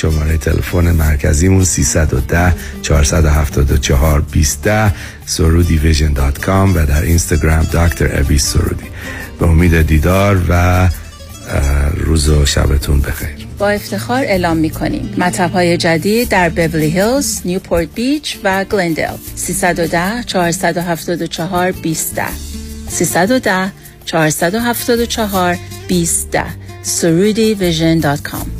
شماره تلفن مرکزیمون 310 474 20 surudivsion.com و در اینستاگرام دکتر ابی سرودی. به امید دیدار و روز و شبتون بخیر. با افتخار اعلام می کنیم مطب های جدید در بیولی هیلز، نیوپورت بیچ و گلندل 310 474 20 310 474 20 surudivision.com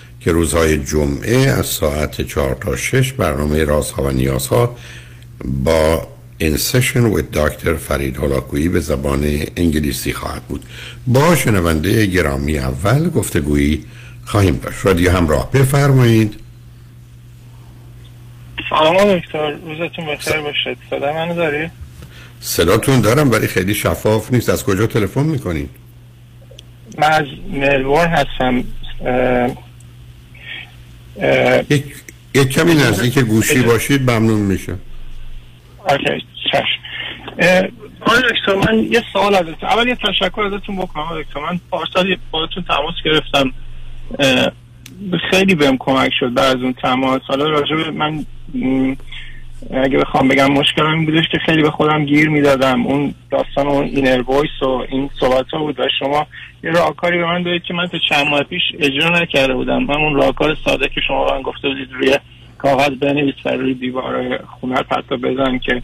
که روزهای جمعه از ساعت 4 تا 6 برنامه رازها و نیازها با این سشن with دکتر فرید هلاکویی به زبان انگلیسی خواهد بود. با شنونده گرامی اول گفتگویی خواهیم داشت. رادیو همراه بفرمایید. سلام دکتر روزتون بخیر باشد صدا منو داری؟ صداتون دارم ولی خیلی شفاف نیست. از کجا تلفن می‌کنید؟ من از ملبورن هستم. یک یک کمی نزدیک گوشی باشید ممنون میشه اوکی چشم. آقای دکتر من یه سوال ازتون اول یه تشکر ازتون بکنم آقای دکتر. من پارسال باهاتون تماس گرفتم. خیلی بهم کمک شد بعد از اون تماس. حالا راجب من اگه بخوام بگم مشکل این بودش که خیلی به خودم گیر می‌دادم. اون داستان اون inner voice و این صحبت ها بود و شما یه راهکاری به من دادید که من تا چند ماه پیش اجرا نکرده بودم. من اون راهکار ساده که شما من گفته بودید روی کاغذ بنویس و روی دیوار خونه حتی بزن که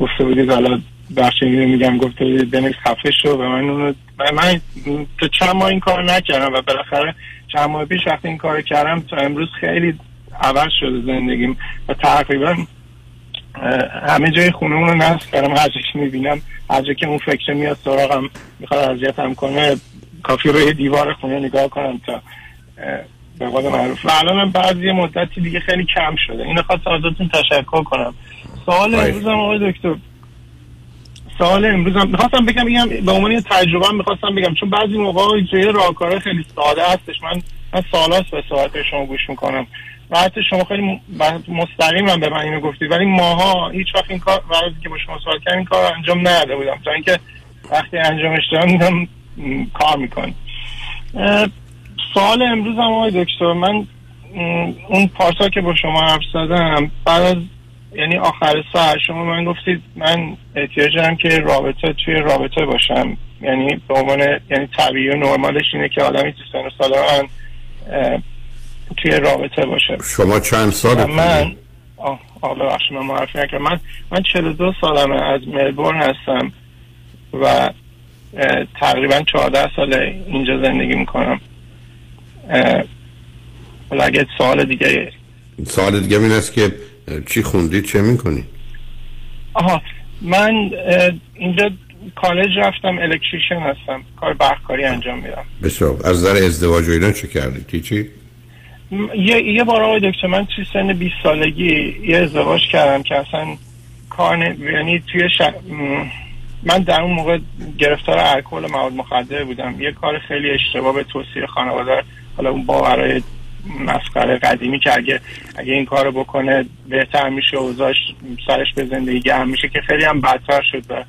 گفته بودید حالا بخش میگم گفته بودید بنویس خفه شو و من اونو من تا چند ماه این کار نکردم و بالاخره چند ماه پیش وقتی این کار کردم تا امروز خیلی عوض شده زندگیم و تقریبا همه جای خونه رو نصب کردم هر که می‌بینم هر جا که اون فکر میاد سراغم می‌خواد هم کنه کافی روی دیوار خونه نگاه کنم تا به قول معروف. و الان بعضی مدتی دیگه خیلی کم شده. این خواست ازتون تشکر کنم. سوال امروزم آقای دکتر. سوال امروزم می‌خواستم بگم بگم به عنوان تجربه می‌خواستم بگم چون بعضی موقع جای راهکار خیلی ساده هستش. من من سالاست به صحبت شما گوش می‌کنم. حتی شما خیلی مستقیم هم به من اینو گفتید ولی ماها هیچ وقت این کار وقتی که با شما سوال کردم کار انجام نداده بودم. تا اینکه وقتی انجامش دادم دیدم کار می‌کنم سوال امروز هم آقای دکتر من اون پارسا که با شما حرف زدم بعد از یعنی آخر سر شما من گفتید من احتیاج دارم که رابطه توی رابطه باشم. یعنی به عنوان یعنی طبیعی و نرمالش اینه که آدمی تو سن و توی رابطه باشه. شما چند سال من آه ببخشید من معرفی نکردم. من من 42 سالمه از ملبورن هستم و تقریبا 14 سال اینجا زندگی می‌کنم. حالا اگه سوال دیگه سوال دیگه این است که چی خوندید چه می‌کنید آها من اینجا کالج رفتم الکتریشن هستم. کار برقکاری انجام میدم. بسیار از نظر ازدواج و اینا چه کردید چی؟ یه یه بار آقای دکتر من توی سن 20 سالگی یه ازدواج کردم که اصلا کار یعنی توی ش... من در اون موقع گرفتار الکل و مواد مخدر بودم. یه کار خیلی اشتباه به توصیه خانواده. حالا اون باورای مسخره قدیمی که اگه اگه این کارو بکنه بهتر میشه اوضاعش سرش به زندگی گرم میشه که خیلی هم بدتر شد و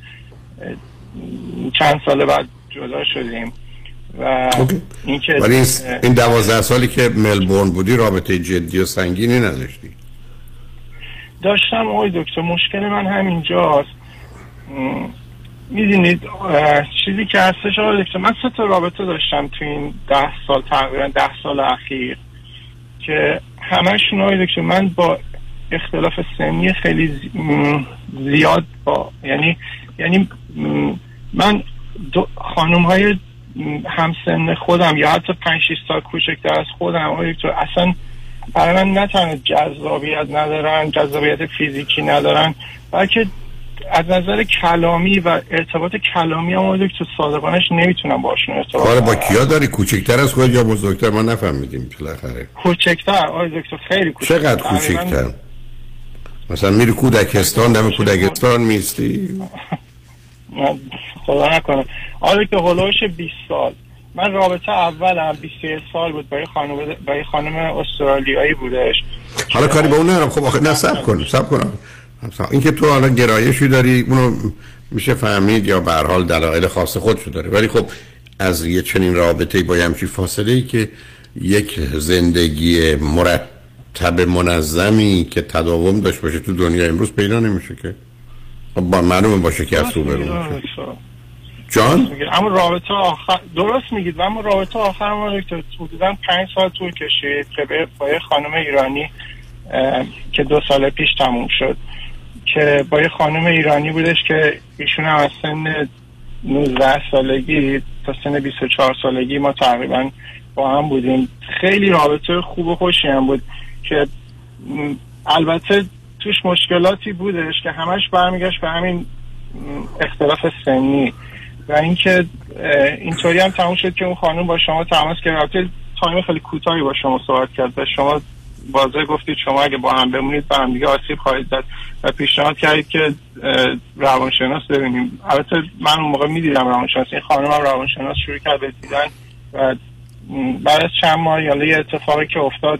چند سال بعد جدا شدیم. و اوکی. اینکه ولی این, این دوازده سالی که ملبورن بودی رابطه جدی و سنگینی نداشتی داشتم آقای دکتر مشکل من همینجاست م، می‌دونید اه، چیزی که هستش آقای دکتر من سه تا رابطه داشتم تو این ده سال تقریبا ده سال اخیر که همشون آقای دکتر من با اختلاف سنی خیلی زیاد با یعنی یعنی من خانم های همسن خودم یا حتی پنج 6 سال کوچکتر از خودم. آقای دکتر اصلا برای من نه تنها جذابیت ندارن جذابیت فیزیکی ندارن بلکه از نظر کلامی و ارتباط کلامی هم آقای دکتر صادقانش نمی‌تونم باشون ارتباط کار با کیا داری؟ کوچکتر از خود یا بزرگتر؟ ما نفهمیدیم بالاخره. کوچکتر؟ آقای دکتر خیلی کوچکتر. چقدر کوچکتر؟ مثلا میری کودکستان دم کودکستان میستی خدا نکنه. آره که هلوش 20 سال. من رابطه اولم 21 سال بود با یه خانم با یه خانم استرالیایی بودش. حالا کاری با اون ندارم. خب آخه نه سب کن سب کنم. این که تو حالا گرایشی داری اونو میشه فهمید یا به هر حال دلایل خاص خودشو داره. ولی خب از یه چنین رابطه با یه همچین فاصله ای که یک زندگی مرتب منظمی که تداوم داشت باشه تو دنیا امروز پیدا نمیشه که. با معلومه با شکست رو برو جان؟ اما رابطه آخر درست میگید و اما رابطه آخر ما دکتر حدودا پنج سال طول کشید که به با یه خانم ایرانی که دو سال پیش تموم شد که با یه خانم ایرانی بودش که ایشون هم از سن 19 سالگی تا سن 24 سالگی ما تقریبا با هم بودیم. خیلی رابطه خوب و خوشی هم بود که البته توش مشکلاتی بودش که همش برمیگشت به همین اختلاف سنی. و اینکه اینطوری هم تموم شد که اون خانم با شما تماس گرفت. time خیلی کوتاهی با شما صحبت کرد و شما واضح گفتید شما اگه با هم بمونید به هم دیگه آسیب خواهید زد و پیشنهاد کردید که روانشناس ببینیم. البته من اون موقع می‌دیدم روانشناس. این خانم هم روانشناس شروع کرد به دیدن و بعد از چند ماه یه اتفاقی که افتاد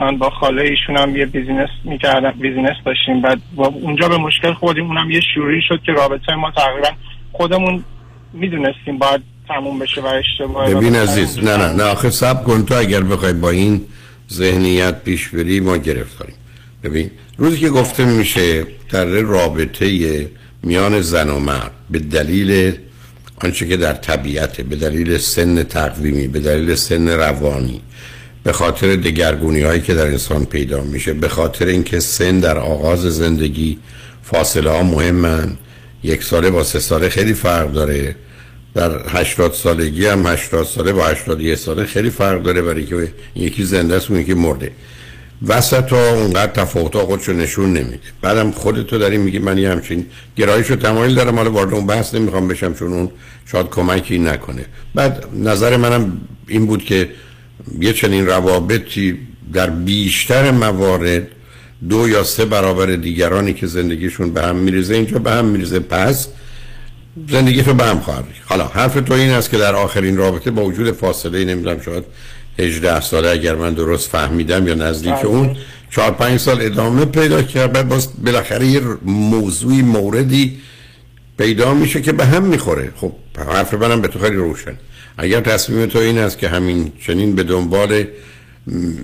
من با خاله ایشون هم یه business می‌کردم business داشتیم. بعد اونجا به مشکل خوردیم اونم یه شوری شد که رابطه ما تقریبا خودمون می‌دونستیم باید تموم بشه و اشتباه ببین عزیز نه نه نه. آخه سب کن تو اگر بخوای با این ذهنیت پیش بری ما گرفتاریم. ببین روزی که گفته میشه در رابطه میان زن و مرد به دلیل آنچه که در طبیعته به دلیل سن تقویمی به دلیل سن روانی به خاطر دگرگونی هایی که در انسان پیدا میشه به خاطر اینکه سن در آغاز زندگی فاصله ها مهمن یک ساله با سه ساله خیلی فرق داره در 80 سالگی هم 80 ساله با 81 ساله خیلی فرق داره برای که یکی زنده است اون یکی مرده. وسط ها اونقدر تفاوت ها خودشو نشون نمیده. بعدم خودتو داری میگی من یه همچین گرایش و تمایل دارم حالا وارد اون بحث نمی‌خوام بشم چون اون شاید کمکی نکنه. بعد نظر منم این بود که یه چنین روابطی در بیشتر موارد دو یا سه برابر دیگرانی که زندگیشون به هم میریزه اینجا به هم میریزه پس زندگی تو به هم خواهد. حالا حرف تو این است که در آخرین رابطه با وجود فاصله نمی‌دونم شاید 18 ساله اگر من درست فهمیدم یا نزدیک بله. اون 4 5 سال ادامه پیدا کرد بعد باز بالاخره یه موضوعی موردی پیدا میشه که به هم می‌خوره خب حرف منم به تو خیلی روشن اگر تصمیم تو این است که همین چنین به دنبال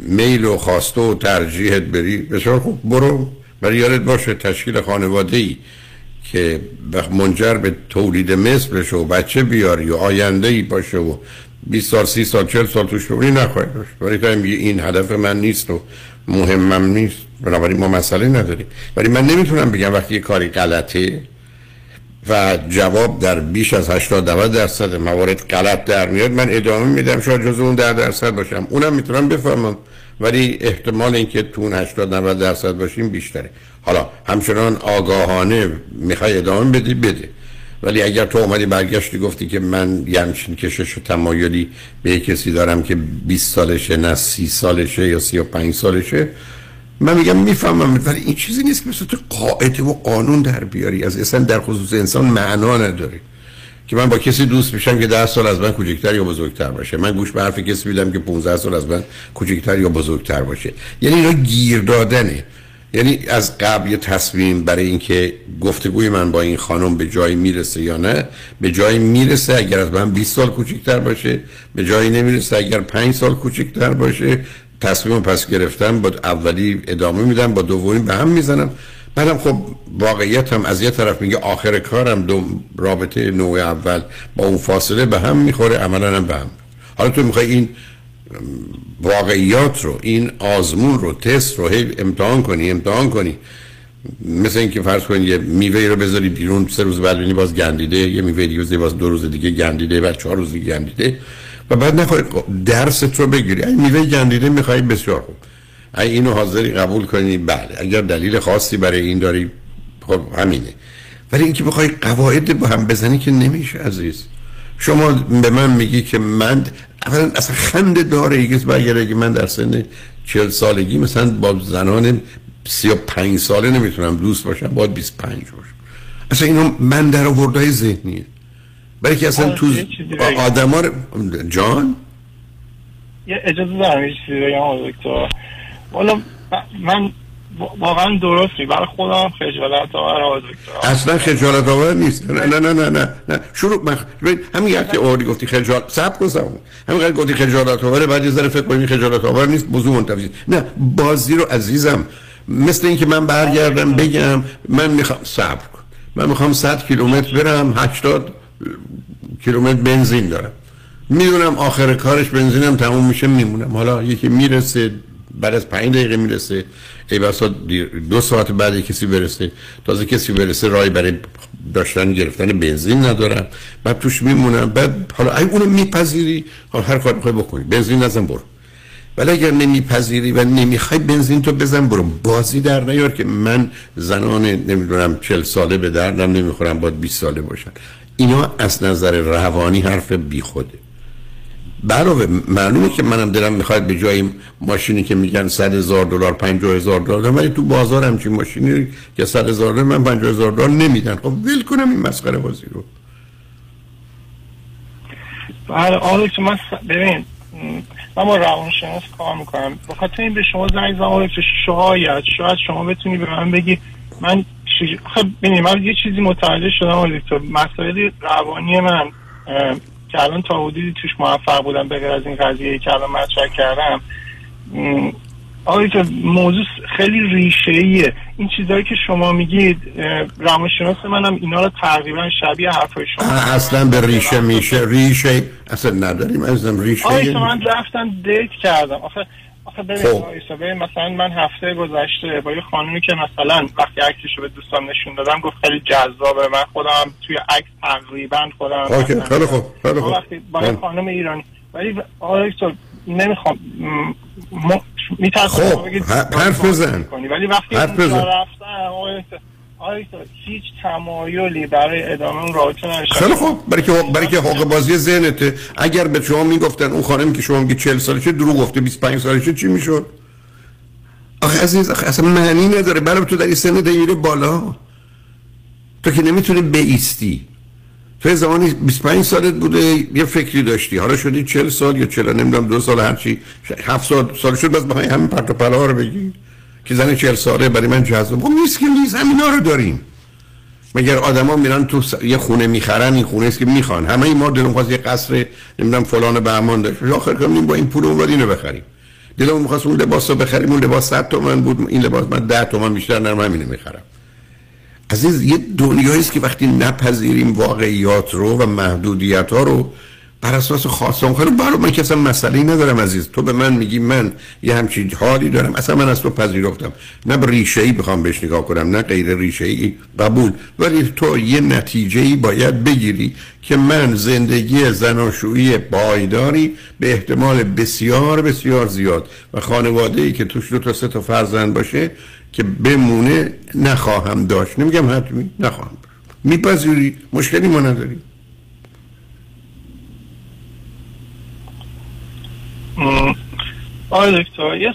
میل و خواسته و ترجیحت بری بسیار خوب برو. برای یادت باشه تشکیل خانواده ای که منجر به تولید مثل بشه و بچه بیاری و آینده ای باشه و 20 سال 30 سال 40 سال توش بمونی نخواهی داشت. ولی تو این هدف من نیست و مهمم نیست. بنابراین ما مسئله نداریم. ولی من نمی‌تونم بگم وقتی یه کاری غلطه و جواب در بیش از 80 90 درصد موارد غلط در میاد. من ادامه میدم شاید جز اون در درصد باشم. اونم می‌تونم بفهمم ولی احتمال اینکه تو اون 80 90 درصد باشیم بیشتره. حالا همچنان آگاهانه می‌خوای ادامه بدی بده. ولی اگر تو اومدی برگشتی گفتی که من یه همچین کشش و تمایلی به کسی دارم که 20 سالشه نه 30 سالشه یا 35 سالشه من میگم می‌فهمم ولی این چیزی نیست که مثل تو قاعده و قانون در بیاری. از اصلا در خصوص انسان معنا نداره. که من با کسی دوست میشم که 10 سال از من کوچکتر یا بزرگتر باشه. من گوش به حرف کسی میدم که 15 سال از من کوچکتر یا بزرگتر باشه. یعنی اینا گیر دادنه. یعنی از قبل یه تصمیم برای اینکه گفتگوی من با این خانم به جایی می‌رسه یا نه به جایی می‌رسه اگر از من 20 سال کوچکتر باشه به جایی نمی‌رسه اگر 5 سال کوچکتر باشه. تصمیم پس گرفتم با اولی ادامه میدم با دومی به هم می‌زنم. بعدم خب واقعیت هم از یه طرف میگه آخر کارم دو رابطه نوع اول با اون فاصله به هم می‌خوره عملا هم به هم. حالا تو می‌خوای این واقعیات رو این آزمون رو تست رو هی امتحان کنی امتحان کنی. مثل اینکه فرض کنید یه میوه رو بذاری بیرون سه روز بعد باز گندیده یه میوه دیگه باز دو روز دیگه گندیده بعد چهار روز دیگه گندیده. و بعد نخواهی درس رو بگیری. این میوه گندیده میخوایی بسیار خوب. اگه اینو حاضری قبول کنی. بله. اگر دلیل خاصی برای این داری خب همینه. ولی اینکه بخوای قواعد با هم بزنی که نمیشه عزیز. شما به من میگی که من اولا اصلا خنده داره. برگره که من در سن چهل سالگی مثلا با زنان سی و پنج ساله نمی‌تونم دوست باشم. باید 25 باشم. اصلا اینو من در آوردهای ذهنیه. برای که اصلا تو آدم ها جان؟ یه اجازه دارم یه چیزی بگم دکتر. والا من واقعا درست نیست برای خودم خجالت آور اصلا خجالت آور نیست. نه نه نه نه نه شروع مخ... همین یک اوری گفتی خجالت سب کن همین گفتی خجالت آور بعد یه ذره فکر کنی خجالت آور نیست موضوع منتفی نه بازی رو عزیزم. مثل اینکه من برگردم بگم من می‌خوام صبر کن. من می‌خوام 100 کیلومتر برم 80 کیلومتر بنزین دارم می‌دونم آخر کارش بنزینم تموم میشه میمونم. حالا یکی می‌رسه بعد از پنج دقیقه می‌رسه. ای بسا دو ساعت بعد کسی برسه. تازه کسی برسه رای برای داشتن گرفتن بنزین ندارم بعد توش میمونم. بعد حالا ای اونو میپذیری حالا هر کار می‌خوای بکنی. بنزین نزن برو. ولی اگر نمیپذیری و نمی‌خوای بنزین تو بزن برو. بازی در نیار که من زنان نمی‌دونم چل ساله به دردم نمی‌خورم باید 20 ساله باشن. اینا از نظر روانی حرف بیخوده. علاوه معلومه که منم دلم می‌خواد به جای ماشینی که میگن 100 هزار دلار 50 هزار دلار ولی تو بازار همچین ماشینی که 100 هزار دلار من 50 هزار دلار نمیدن. خب ول کنم این مسخره بازی رو. بله آره من ببین من با روانشناس کار می‌کنم. بخاطر این به شما زنگ زدم که شاید شاید شما بتونی به من بگی من خب من یه چیزی متوجه شدم دکتر. مسائل روانی من که الان تا حدودی توش موفق بودم بغیر از این قضیه که الان مطرح کردم. آقای که موضوع خیلی ریشه ایه این چیزهایی که شما میگید روانشناس منم اینا رو تقریبا شبیه حرفای شما. اصلا به ریشه میشه. ریشه اصلا نداریم. ازم ریشه آقای من رفتم دیت کردم. آخه آخه ببین مثلا من هفته گذشته با یه خانمی که مثلا وقتی عکسش رو به دوستان نشون دادم گفت خیلی جذابه. من خودم توی عکس تقریبا خودم اوکی خیلی خوب خیلی خوب. وقتی با یه خانم ایرانی. ولی آقای نمی‌خوام میترسم خب حرف بزن. ولی وقتی حرف بزن. آقای هیچ تمایلی برای ادامه اون رابطه نداشتن خیلی خوب. برای که برای که حق بازی ذهنته. اگر به شما می‌گفتن اون خانم که شما میگی 40 سالشه دروغ گفته 25 سالشه چی می‌شد؟ آخه عزیز آخه اصلا معنی نداره. برای تو در این سن دیره بالا. تو که نمی‌تونی بیستی تو زمانی 25 سالت بوده یه فکری داشتی. حالا شدی 40 سال یا 40 نمی‌دونم دو سال هرچی 7 سال سال شد بس بخوای همین پرت و پلا رو بگی. که زن 40 ساله برای من جذاب خب نیست که نیست همینا رو داریم. مگر آدما میرن تو یه خونه می‌خرن این خونه است که می‌خوان. همه این ما دلم خواست یه قصر نمی‌دونم فلان بهمان داشت آخر کنیم با این پول اون اینو بخریم. دلم می‌خواست اون لباس رو بخریم اون لباس 100 تومن بود این لباس من 10 تومن بیشتر نرم همینو می‌خرم. عزیز یه دنیایی است که وقتی نپذیریم واقعیات رو و محدودیت ها رو بر اساس خواستم خیلی برای من که اصلا مسئله ندارم عزیز. تو به من میگی من یه همچین حالی دارم. اصلا من از تو پذیرفتم. نه به ریشه ای بخوام بهش نگاه کنم نه غیر ریشه ای قبول. ولی تو یه نتیجه ای باید بگیری که من زندگی زناشویی پایداری به احتمال بسیار بسیار زیاد و خانواده ای که توش دو تا سه تا فرزند باشه که بمونه نخواهم داشت. نمیگم حتمی نخواهم میپذیری؟ مشکلی ما نداری آره دکتر یه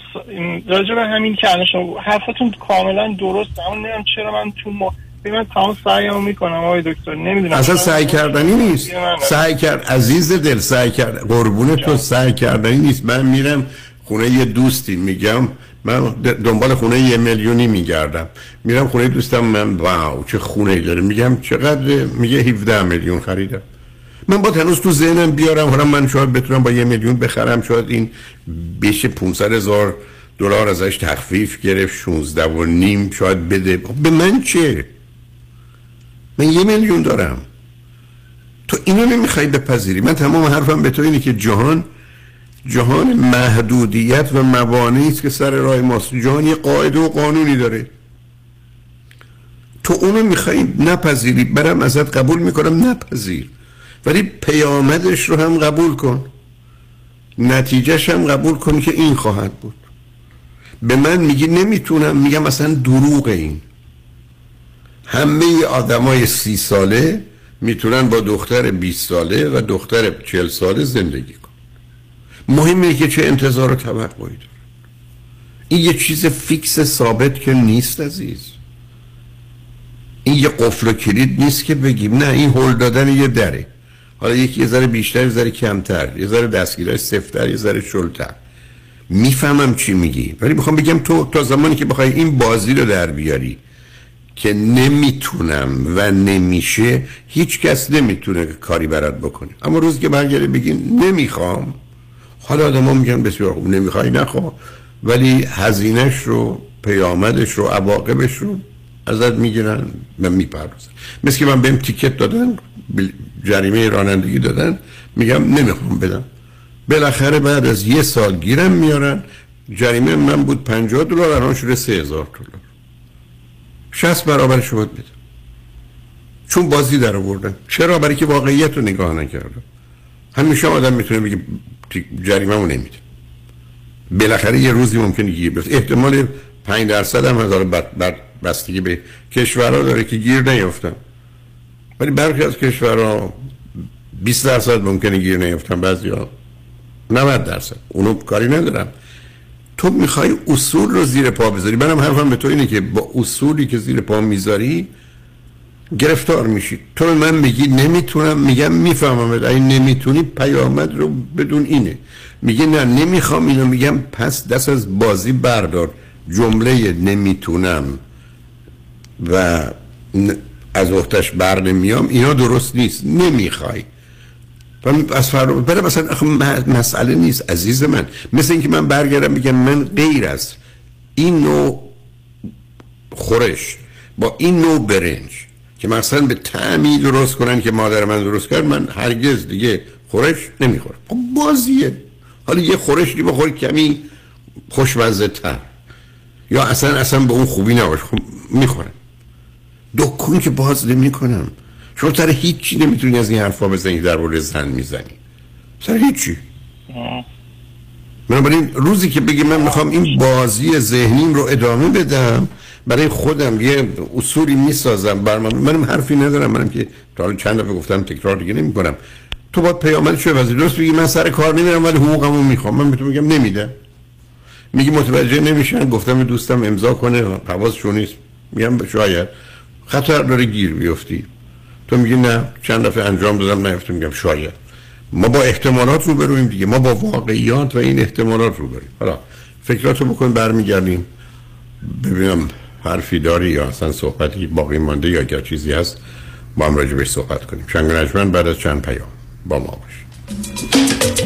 راجع به همین که الان شما حرفتون کاملا درست اما نمی‌دونم چرا من تو ما من تمام سعیمو می‌کنم آقای دکتر نمی‌دونم. اصلا سعی کردنی نیست. سعی کرد عزیز دل سعی کرد. قربون تو سعی کردنی نیست. من میرم خونه یه دوستی میگم من دنبال خونه یه میلیونی میگردم. میرم خونه دوستم من واو چه خونه داره. میگم چقدر؟ میگه 17 میلیون خریدم. من با هنوز تو ذهنم بیارم حالا من شاید بتونم با یه میلیون بخرم شاید این بشه 500 هزار دلار ازش تخفیف گرفت 16 و نیم شاید بده. به من چه؟ من یه میلیون دارم. تو اینو نمی‌خوای بپذیری. من تمام حرفم به تو اینه که جهان جهان محدودیت و موانعی است که سر راه ماست. جهان یه قاعده و قانونی داره. تو اونو می‌خوای نپذیری. برم ازت قبول می‌کنم نپذیر. ولی پیامدش رو هم قبول کن. نتیجهش هم قبول کن که این خواهد بود. به من میگی نمی‌تونم میگم اصلا دروغ این. همه آدمای سی ساله می‌تونن با دختر 20 ساله و دختر 40 ساله زندگی کن. مهمه که چه انتظار و توقعی داره این یه چیز فیکس ثابت که نیست عزیز. این یه قفل و کلید نیست که بگیم. نه این هل دادن یه دره. حالا یکی یه ذره بیشتر یه ذره کمتر یه ذره دستگیرش سفتر یه ذره شلتر. می‌فهمم چی میگی ولی می‌خوام بگم تو تا زمانی که بخوای این بازی رو در بیاری که نمی‌تونم و نمیشه هیچ کس نمی‌تونه کاری برات بکنه. اما روز که برگره بگین نمی‌خوام حالا آدم ها میگن بسیار خوب نمی‌خوای نخوا ولی هزینهش رو پیامدش رو عواقبش رو ازت می‌گیرن و می‌پردازن. مثل که من بهم تیکت دادن جریمه رانندگی دادن میگم نمی‌خوام بدم. بالاخره بعد از یه سال گیرم میارن. جریمه من بود 50 دلار الان شده 3000 دلار. 60 برابرش باید بدم. چون بازی در آوردن. چرا؟ برای که واقعیت رو نگاه نکردم. همیشه آدم می‌تونه بگه جریمه رو نمیده بالاخره یه روزی ممکنه گیر بیفته. احتمال 5 درصد هم هزار بستگی به کشورها داره که گیر نیفتن ولی برخی از کشورها 20 درصد ممکنه گیر نیفتن بعضی ها 90 درصد. اونو کاری ندارم. تو می‌خوای اصول رو زیر پا بذاری. منم حرفم به تو اینه که با اصولی که زیر پا می‌ذاری گرفتار میشی. تو من میگی نمی‌تونم میگم می‌فهمم اگه نمی‌تونی پیامد رو بدون اینه. میگه نه نمی‌خوام اینو. میگم پس دست از بازی بردار. جمله نمی‌تونم و از وقتش بر نمیام. اینا درست نیست. نمی‌خوای. از فرو برای مثلا مسئله نیست عزیز من. مثل اینکه من برگردم بگم من غیر از این نوع خورش با این نوع برنج که مثلا به تعمی درست کنن که مادر من درست کرد من هرگز دیگه خورش نمی‌خورم. خب بازیه. حالا یه خورش دیگه بخور کمی خوشمزه تر یا اصلا اصلا به اون خوبی نباشه خب می‌خورم دکون که باز نمی کنم شما سر هیچی نمی‌تونی از این حرفا بزنی در مورد زن می‌زنی. سر هیچی. بنابراین روزی که بگی من می‌خوام این بازی ذهنیم رو ادامه بدم برای خودم یه اصولی می‌سازم. بر من منم حرفی ندارم. منم که تا چند دفعه گفتم تکرار دیگه نمی کنم تو باید پیامد شو وزیر. درست بگی من سر کار نمیرم ولی حقوقمو می‌خوام. من به تو میگم نمیده. میگی متوجه نمیشن. گفتم دوستم امضا کنه. حواسشون نیست. میگم شاید. خطر داره گیر بیفتی. تو میگی نه چند دفعه انجام دادم نیفتم میگم شاید. ما با احتمالات رو برویم دیگه ما با واقعیات و این احتمالات رو بریم حالا فکراتو بکن برمیگردیم. ببینم حرفی داری یا اصلا صحبتی باقی مانده یا اگر چیزی هست با هم راجع بهش صحبت کنیم. نجمن بعد از چند پیام. با ما باش.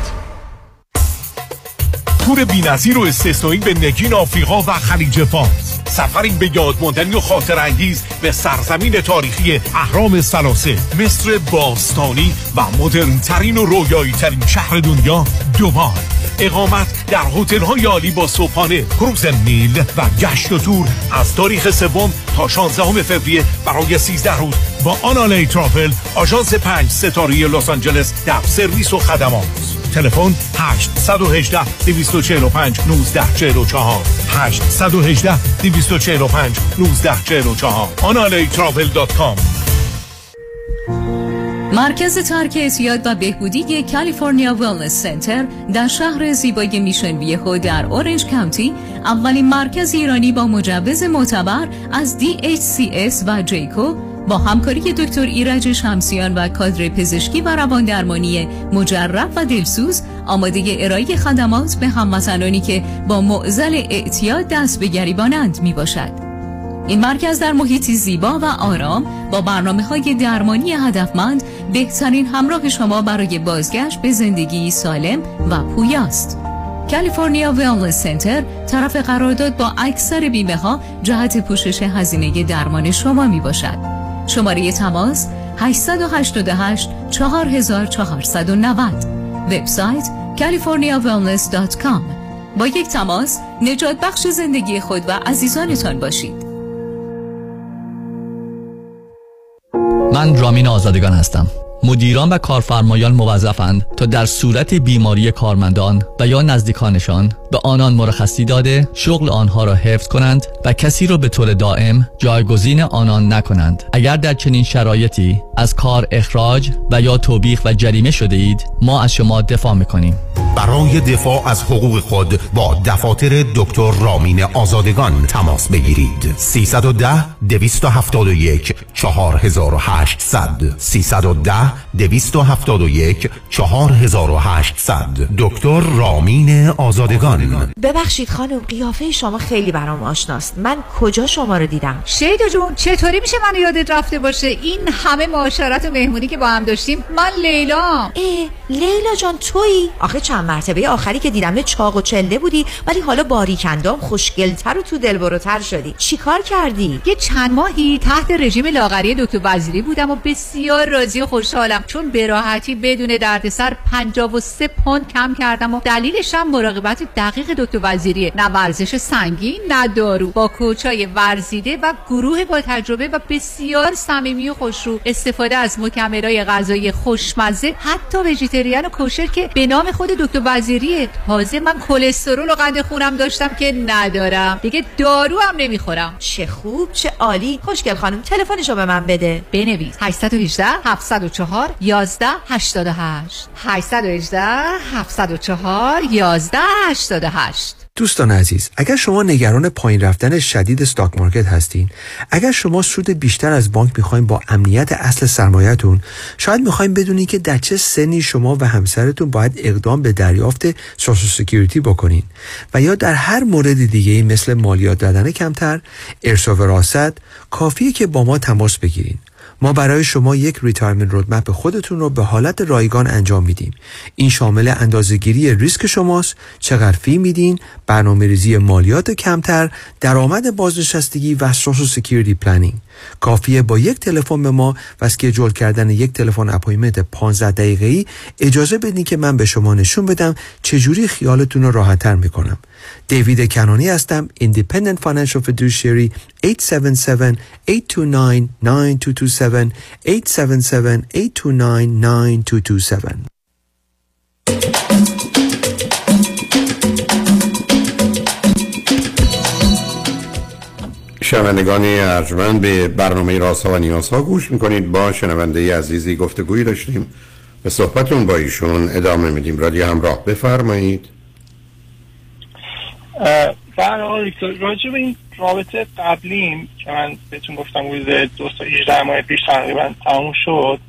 تور بی‌نظیر و استثنایی به نگین آفریقا و خلیج فارس. سفری به یاد ماندنی و خاطر انگیز به سرزمین تاریخی اهرام سلاسه مصر باستانی و مدرن ترین و رویایی ترین شهر دنیا دوبای اقامت در هتل های عالی با صبحانه کروز نیل و گشت و تور از تاریخ سوم تا 16 فوریه برای 13 روز با آنالی Travel آژانس 5 ستاره لس آنجلس در سرویس و خدمات. تلفن 818 245 1944 818 245 1944 AnaliTravel.com مرکز ترک اعتیاد و بهبودی کالیفرنیا Wellness Center در شهر زیبای Mission Viejo در Orange County اولین مرکز ایرانی با مجوز معتبر از DHCS و JCAHO با همکاری دکتر ایرج شمسیان و کادر پزشکی و روان درمانی مجرب و دلسوز آماده ارائه خدمات به هموطنانی که با معزل اعتیاد دست به گریبانند می باشد. این مرکز در محیطی زیبا و آرام با برنامه های درمانی هدفمند بهترین همراه شما برای بازگشت به زندگی سالم و پویاست. کالیفرنیا ویلنس سنتر طرف قرارداد با اکثر بیمه ها جهت پوشش هزینه درمان شما می باشد. شماره تماس 888 4490 وبسایت californiawellness.com با یک تماس نجات بخش زندگی خود و عزیزانتان باشید. من رامین آزادگان هستم. مدیران و کارفرمایان موظفند تا در صورت بیماری کارمندان و یا نزدیکانشان به آنان مرخصی داده شغل آنها را حفظ کنند و کسی را به طور دائم جایگزین آنان نکنند. اگر در چنین شرایطی از کار اخراج و یا توبیخ و جریمه شده اید ما از شما دفاع می‌کنیم. برای دفاع از حقوق خود با دفاتر دکتر رامین آزادگان تماس بگیرید. 310 271 4800 310 271 4800 دکتر رامین آزادگان. ببخشید خانم قیافه شما خیلی برام آشناست. من کجا شما رو دیدم؟ شیدا جون چطوری میشه منو یادت رفته باشه؟ این همه معاشرت و مهمونی که با هم داشتیم من لیلا. ای لیلا جان تویی؟ آخه چند مرتبه آخری که دیدم چاق و چله بودی ولی حالا باریکندام خوشگلتر و تو دلبروتر شدی. چیکار کردی؟ یه چند ماهی تحت رژیم لاغری دکتر وزیری بودم و بسیار راضی و خوشحالم چون به راحتی بدون دردسر 53 پوند کم کردم و دلیلش هم مراقبت دقیق دکتر وزیریه. نه ورزش سنگین نه دارو. با کوچای ورزیده و گروه با تجربه و بسیار صمیمی و خوشرو. استفاده از مکملای غذایی خوشمزه حتی وژیتریان و کوشر که به نام خود دکتر وزیریه. تازه من کلسترول و قند خونم داشتم که ندارم. دیگه دارو هم نمی‌خورم. چه خوب چه عالی. خوشگل خانم تلفنشو به من بده. بنویس. 818 704 11 88 818 704 11 88 دوستان عزیز اگر شما نگران پایین رفتن شدید stock market هستین اگر شما سود بیشتر از بانک می‌خواین با امنیت اصل سرمایهتون شاید می‌خواین بدونین که در چه سنی شما و همسرتون باید اقدام به دریافت Social Security بکنین. و یا در هر مورد دیگه مثل مالیات دادن کمتر ارث و وراثت کافیه که با ما تماس بگیرین. ما برای شما یک retirement roadmap خودتون رو به حالت رایگان انجام میدیم. این شامل اندازهگیری ریسک شماست چقدر fee میدین برنامه ریزی مالیات کمتر درآمد بازنشستگی و Social Security planning کافیه با یک تلفن به ما و schedule کردن یک تلفن appointment 15 دقیقه ای اجازه بدین که من به شما نشون بدم چجوری خیالتون رو راحتتر می‌کنم. دیوید کنانی هستم Independent Financial Fiduciary 877-829-9227 877-829-9227 شنوندگان ارجمند به برنامه راسا و نیازها گوش می‌کنید. با شنونده عزیزی گفتگویی داشتیم به صحبتون با ایشون ادامه میدیم. رادیو همراه بفرمایید. بله راجع به این رابطه قبلیم که من بهتون گفتم روز دو 18 ماه پیش تقریبا تموم شد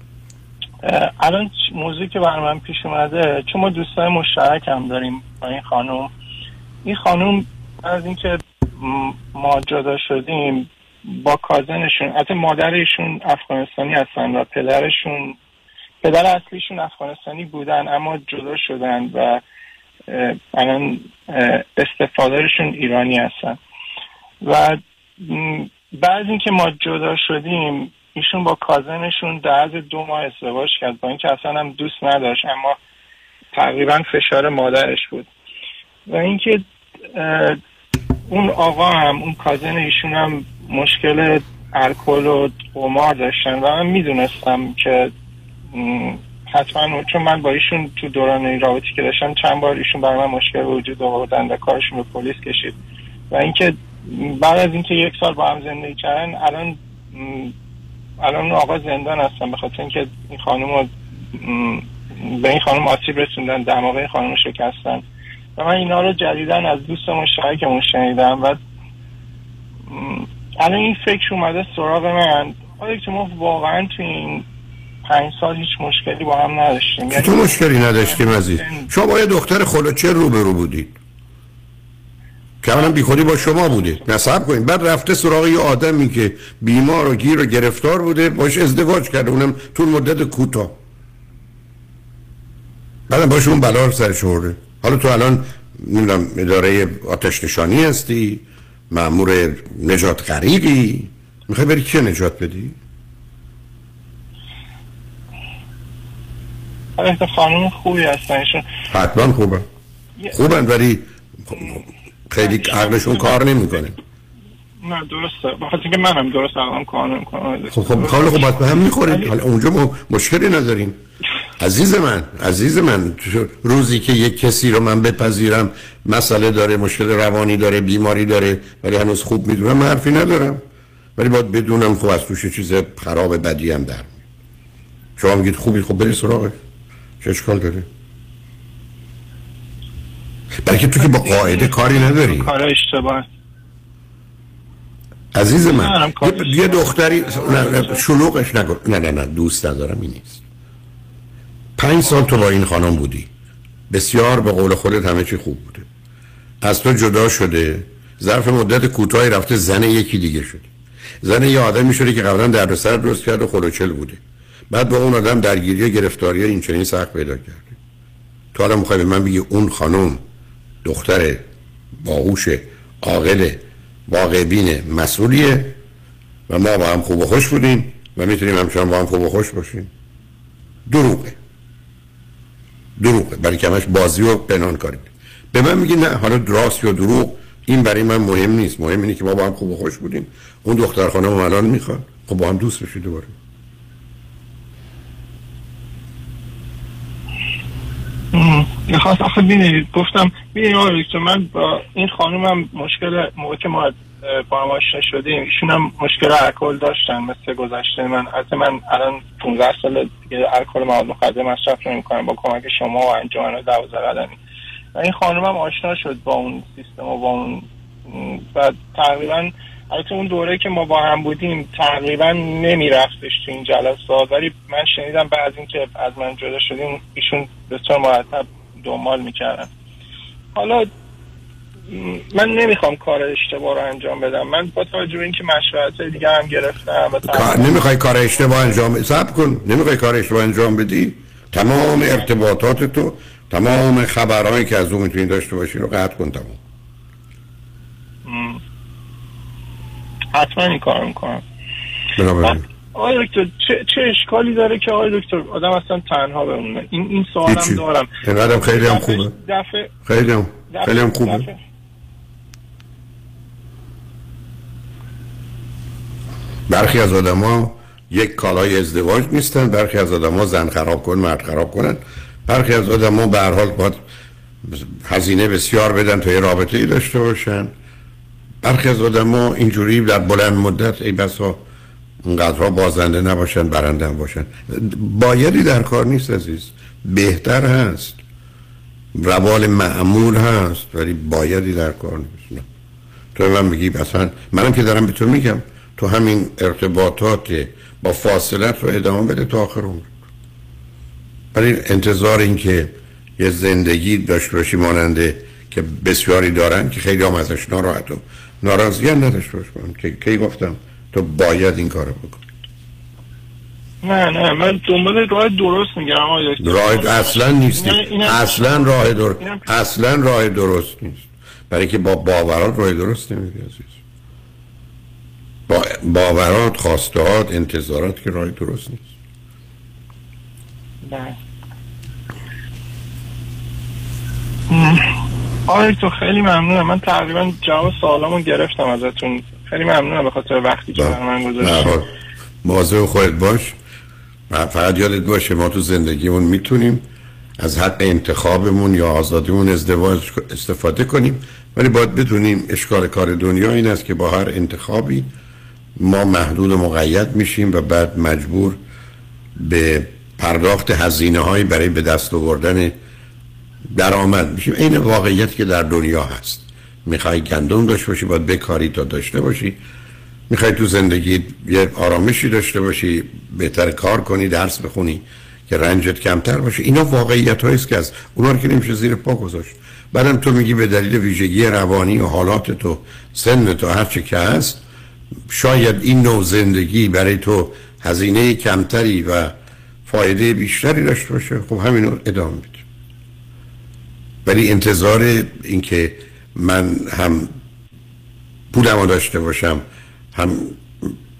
الان موضوعی که برای پیش اومده چون ما دوستای مشترک هم داریم با این خانم. این خانم از اینکه ما جدا شدیم با کازنشون حتی مادرشون افغانستانی هستن و پدرشون پدر اصلیشون افغانستانی بودن اما جدا شدن و الان استفادهشون ایرانی هستن. و بعد اینکه ما جدا شدیم ایشون با کازنشون در دو ماه ازدواج کرد با اینکه اصلا هم دوست نداشت اما تقریبا فشار مادرش بود. و اینکه اون آقا هم اون کازن ایشون هم مشکل الکل و قمار داشتن و من می‌دونستم که حتما چون من با ایشون تو دوران این رابطی که داشتم چند بار ایشون برای من مشکل وجود آوردن و کارشون به پلیس کشید. و اینکه بعد از اینکه یک سال با هم زندگی کردن الان الان آقا زندان هستن به خاطر اینکه این خانم به این خانم آسیب رسوندن دماغه این خانم شکستن. و من اینا رو جدیدن از دوست مشترکمون شنیدم و الان این فکر اومده سراغ من. آیا که ما واقعا تو این پنج سال هیچ مشکلی با هم نداشتیم. تو یعنی مشکلی نداشتیم عزیز؟ شما با یه دختر خلوچه روبرو بودید. که اولا بی خودی با شما بوده نصب کنید. بعد رفته سراغ یه آدمی که بیمار و گیر و گرفتار بوده باش ازدواج کرده. اونم طول مدت کوتاه. بعدم باش اون بلا سرش حالا تو الان نمی‌دونم اداره آتش نشانی هستی؟ معمور نجات غریقی می‌خوای بری که نجات بدی؟ خانم خوبی هستن حتما خوبه. خوبن ولی خیلی عقلشون کار نمی‌کنه. نه درسته. بخاطر که منم درست عقلم کار نمی‌کنه خب خب حالا خب به هم می‌خورید حالا اونجا ما مشکلی نداریم. عزیز من عزیز من روزی که یک کسی رو من بپذیرم مسئله داره مشکل روانی داره بیماری داره ولی هنوز خوب می‌دونم من حرفی ندارم. ولی باید بدونم خب از توش چیز خراب بدی هم در شما میگید خوبی خب بری سراغه چه اشکال داره؟ بلکه تو که با قاعده کاری نداری. کار اشتباه عزیز من یه دختری شلوغش نگو. نه نه نه دوست ندارم این نیست. پنج سال تو با این خانم بودی. بسیار به قول خودت همه چی خوب بوده. از تو جدا شده ظرف مدت کوتاهی رفته زن یکی دیگه شده. زن یه آدمی شده که قبلا در سر درست کرد و خلوچل بوده. بعد با اون آدم درگیری و گرفتاری این چنین سخت پیدا کرده. تو حالا می‌خوای به من بگی اون خانم دختر باهوش عاقل واقعبین مسئولیه و ما با هم خوب و خوش بودیم و می‌تونیم همچنان با هم خوب و خوش باشیم. دروغه. دروغه برای که همش بازی و پنهان کاری به من میگی نه حالا دراست یا دروغ این برای من مهم نیست. مهم اینه که ما با هم خوب و خوش بودیم. اون دختر خانم الان می‌خواد. خب با هم دوست بشید دوباره. می‌خواست آخه بینید گفتم بینید آقای من با این خانومم مشکل موقع که ما با هم آشنا شدیم ایشون هم مشکل الکل داشتن مثل گذشته من. حتی من الان 15 سال دیگه الکل مواد مخدر مصرف نمی‌کنم. با کمک شما و انجمن 12 قدمی. و این خانم هم آشنا شد با اون سیستم و با اون و تقریبا البته اون دوره که ما با هم بودیم تقریبا نمیرفتش تو این جلسات ولی من شنیدم بعد اینکه از من جدا شدیم ایشون بسیار مرتب دنبال می‌کردن. حالا من نمی‌خوام کار اشتباه رو انجام بدم. من با توجه به اینکه مشورت دیگه هم گرفتم کار نمی‌خوای کار اشتباه انجام سب کن. نمی‌خوای کار اشتباه انجام بدی. تمام ارتباطات تو تمام خبرهایی که از اون می‌تونی داشته باشی رو قطع کن تمام. حتما این کار می‌کنم. بنابراین. آقای دکتر چه, چه اشکالی داره که آقای دکتر؟ آدم اصلا تنها بمونه. این این سوالم. دارم. اینقدرم خیلی هم خوبه. دفعه خیلی هم خیلی هم خوبه. دفعه- برخی از آدما یک کالای ازدواج نیستن برخی از آدما زن خراب کن مرد خراب کنن. برخی از آدما به هر حال باید هزینه بسیار بدن تا یه رابطه ای داشته باشن. برخی از آدما اینجوری در بلند مدت ای بسا اونقدرها بازنده نباشن برنده باشن. بایدی در کار نیست عزیز. بهتر هست. روال معمول هست ولی بایدی در کار نیست. تو من بگی مثلا منم که دارم به تو میگم. تو همین ارتباطات با فاصلت رو ادامه بده تا آخر عمر. ولی انتظار این که یه زندگی داشته باشی ماننده که بسیاری دارن که خیلی هم ازش ناراحت و ناراضی هم نداشته باش من که کی گفتم؟ تو باید این کارو بکن نه نه من دنبال راه درست میگم راه اصلا نیستی. اصلا راه در... اینم- اصلا راه درست نیست. برای که با باورات راه درست نمیدی عزیز. با باورات خواستهات انتظارات که راه درست نیست. آقای دکتر خیلی ممنونم. من تقریبا جواب سوالامو گرفتم ازتون. خیلی ممنونم به خاطر وقتی که من حال مواظب خودت باش. فقط یادت باشه ما تو زندگیمون می‌تونیم از حق انتخابمون یا آزادیمون ازدواج استفاده کنیم. ولی باید بدونیم اشکال کار دنیا این است که با هر انتخابی ما محدود و مقید میشیم و بعد مجبور به پرداخت هزینه هایی برای به دست آوردن درآمد میشیم. این واقعیت که در دنیا هست. می‌خوای گندم داشته باشی باید بکاری تا داشته باشی. می‌خوای تو زندگی یه آرامشی داشته باشی بهتر کار کنی درس بخونی که رنجت کمتر باشه. اینا واقعیت است که از اونا که نمیشه زیر پا گذاشت. بعدم تو میگی به دلیل ویژگی روانی و حالات تو سن تو هر چه که هست شاید این نوع زندگی برای تو هزینه کمتری و فایده بیشتری داشته باشه. خب همین رو ادامه بده. ولی انتظار اینکه من هم پولم رو داشته باشم هم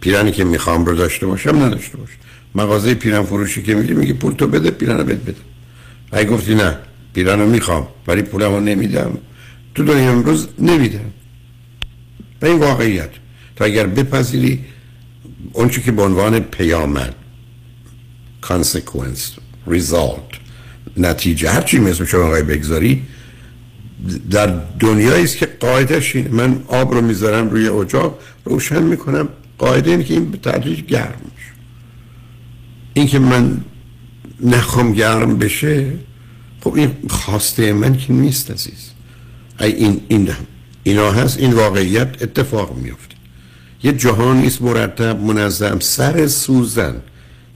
پیرنی که می‌خوام رو داشته باشم نداشته باش مغازه پیرن فروشی که میگه میگه پول تو بده پیرن رو بده بده. اگه گفتی نه پیرن رو می‌خوام ولی پولم رو نمیدم. تو دنیا امروز نمیدم. و این واقعیت. تا اگر بپذیری اونچه که به عنوان پیامد consequence result نتیجه هرچی مثل شما آقای بگذاری در دنیایی است که قاعدش اینه من آب رو می‌ذارم روی اجاق روشن می‌کنم. قاعده اینه که این به تدریج گرم میشه. این که من نخوام گرم بشه خب این خواسته من که نیست عزیز. ای این این اینا هست. این واقعیت اتفاق میفته یه جهان نیست مرتب منظم سر سوزن.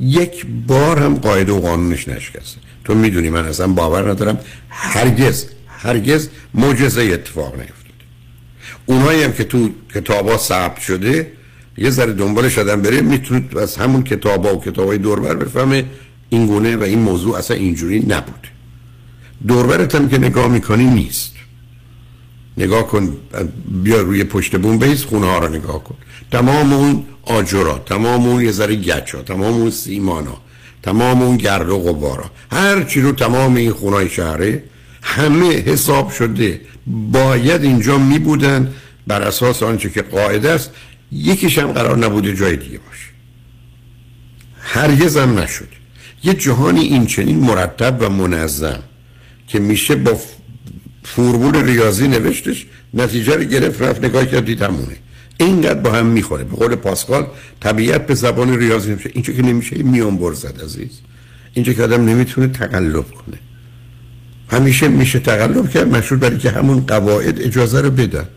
یک بار هم قاعده و قانونش نشکسته. تو می‌دونی من اصلا باور ندارم. هرگز هرگز معجزه اتفاق نیفتاد اونایی هم که تو کتابا ثبت شده یه ذره دنبالش آدم بره می‌تونه از همون کتابا و کتابای دوربر بفهمه این گونه و این موضوع اصلا اینجوری نبوده. دوربرت هم که نگاه می‌کنی نیست. نگاه کن بیا روی پشت بوم بیس خونه ها رو نگاه کن. تمام اون آجرا تمام اون یه ذره گچا تمام اون سیمانا تمام اون گرد و غبارا هر چی رو تمام این خونه شهره همه حساب شده. باید اینجا می بودن بر اساس آنچه که قاعده است. یکیش هم قرار نبوده جای دیگه باشه. هرگز هم نشد. یه جهانی این چنین مرتب و منظم که میشه با فرمول ریاضی نوشتش نتیجه رو گرفت رفت نگاه کرد دید همونه. اینقدر با هم می‌خوره. به قول پاسکال طبیعت به زبان ریاضی نمیشه. اینجا که نمیشه میون برزد عزیز. اینجا که آدم نمی‌تونه تقلب کنه. همیشه میشه تقلب کرد مشروط برای که همون قواعد اجازه رو بدن.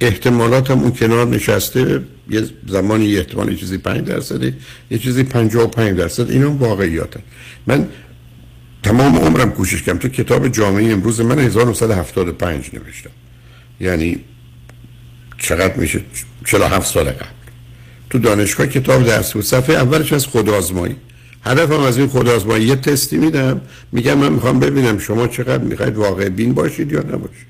احتمالات هم اون کنار نشسته. یه زمانی یه احتمال چیزی 5 درصده یه چیزی 55 درصد. اینا واقعیاتن من تمام عمرم کوشش کردم. تو کتاب جامعه امروز من 1975 نوشتم. یعنی چقدر میشه؟ 47 سال قبل. تو دانشگاه کتاب درس بود. صفحه اولش از خودآزمایی هدفم از این خودآزمایی یه تستی میدم. میگم من می‌خوام ببینم شما چقدر می‌خواید واقع بین باشید یا نباشید.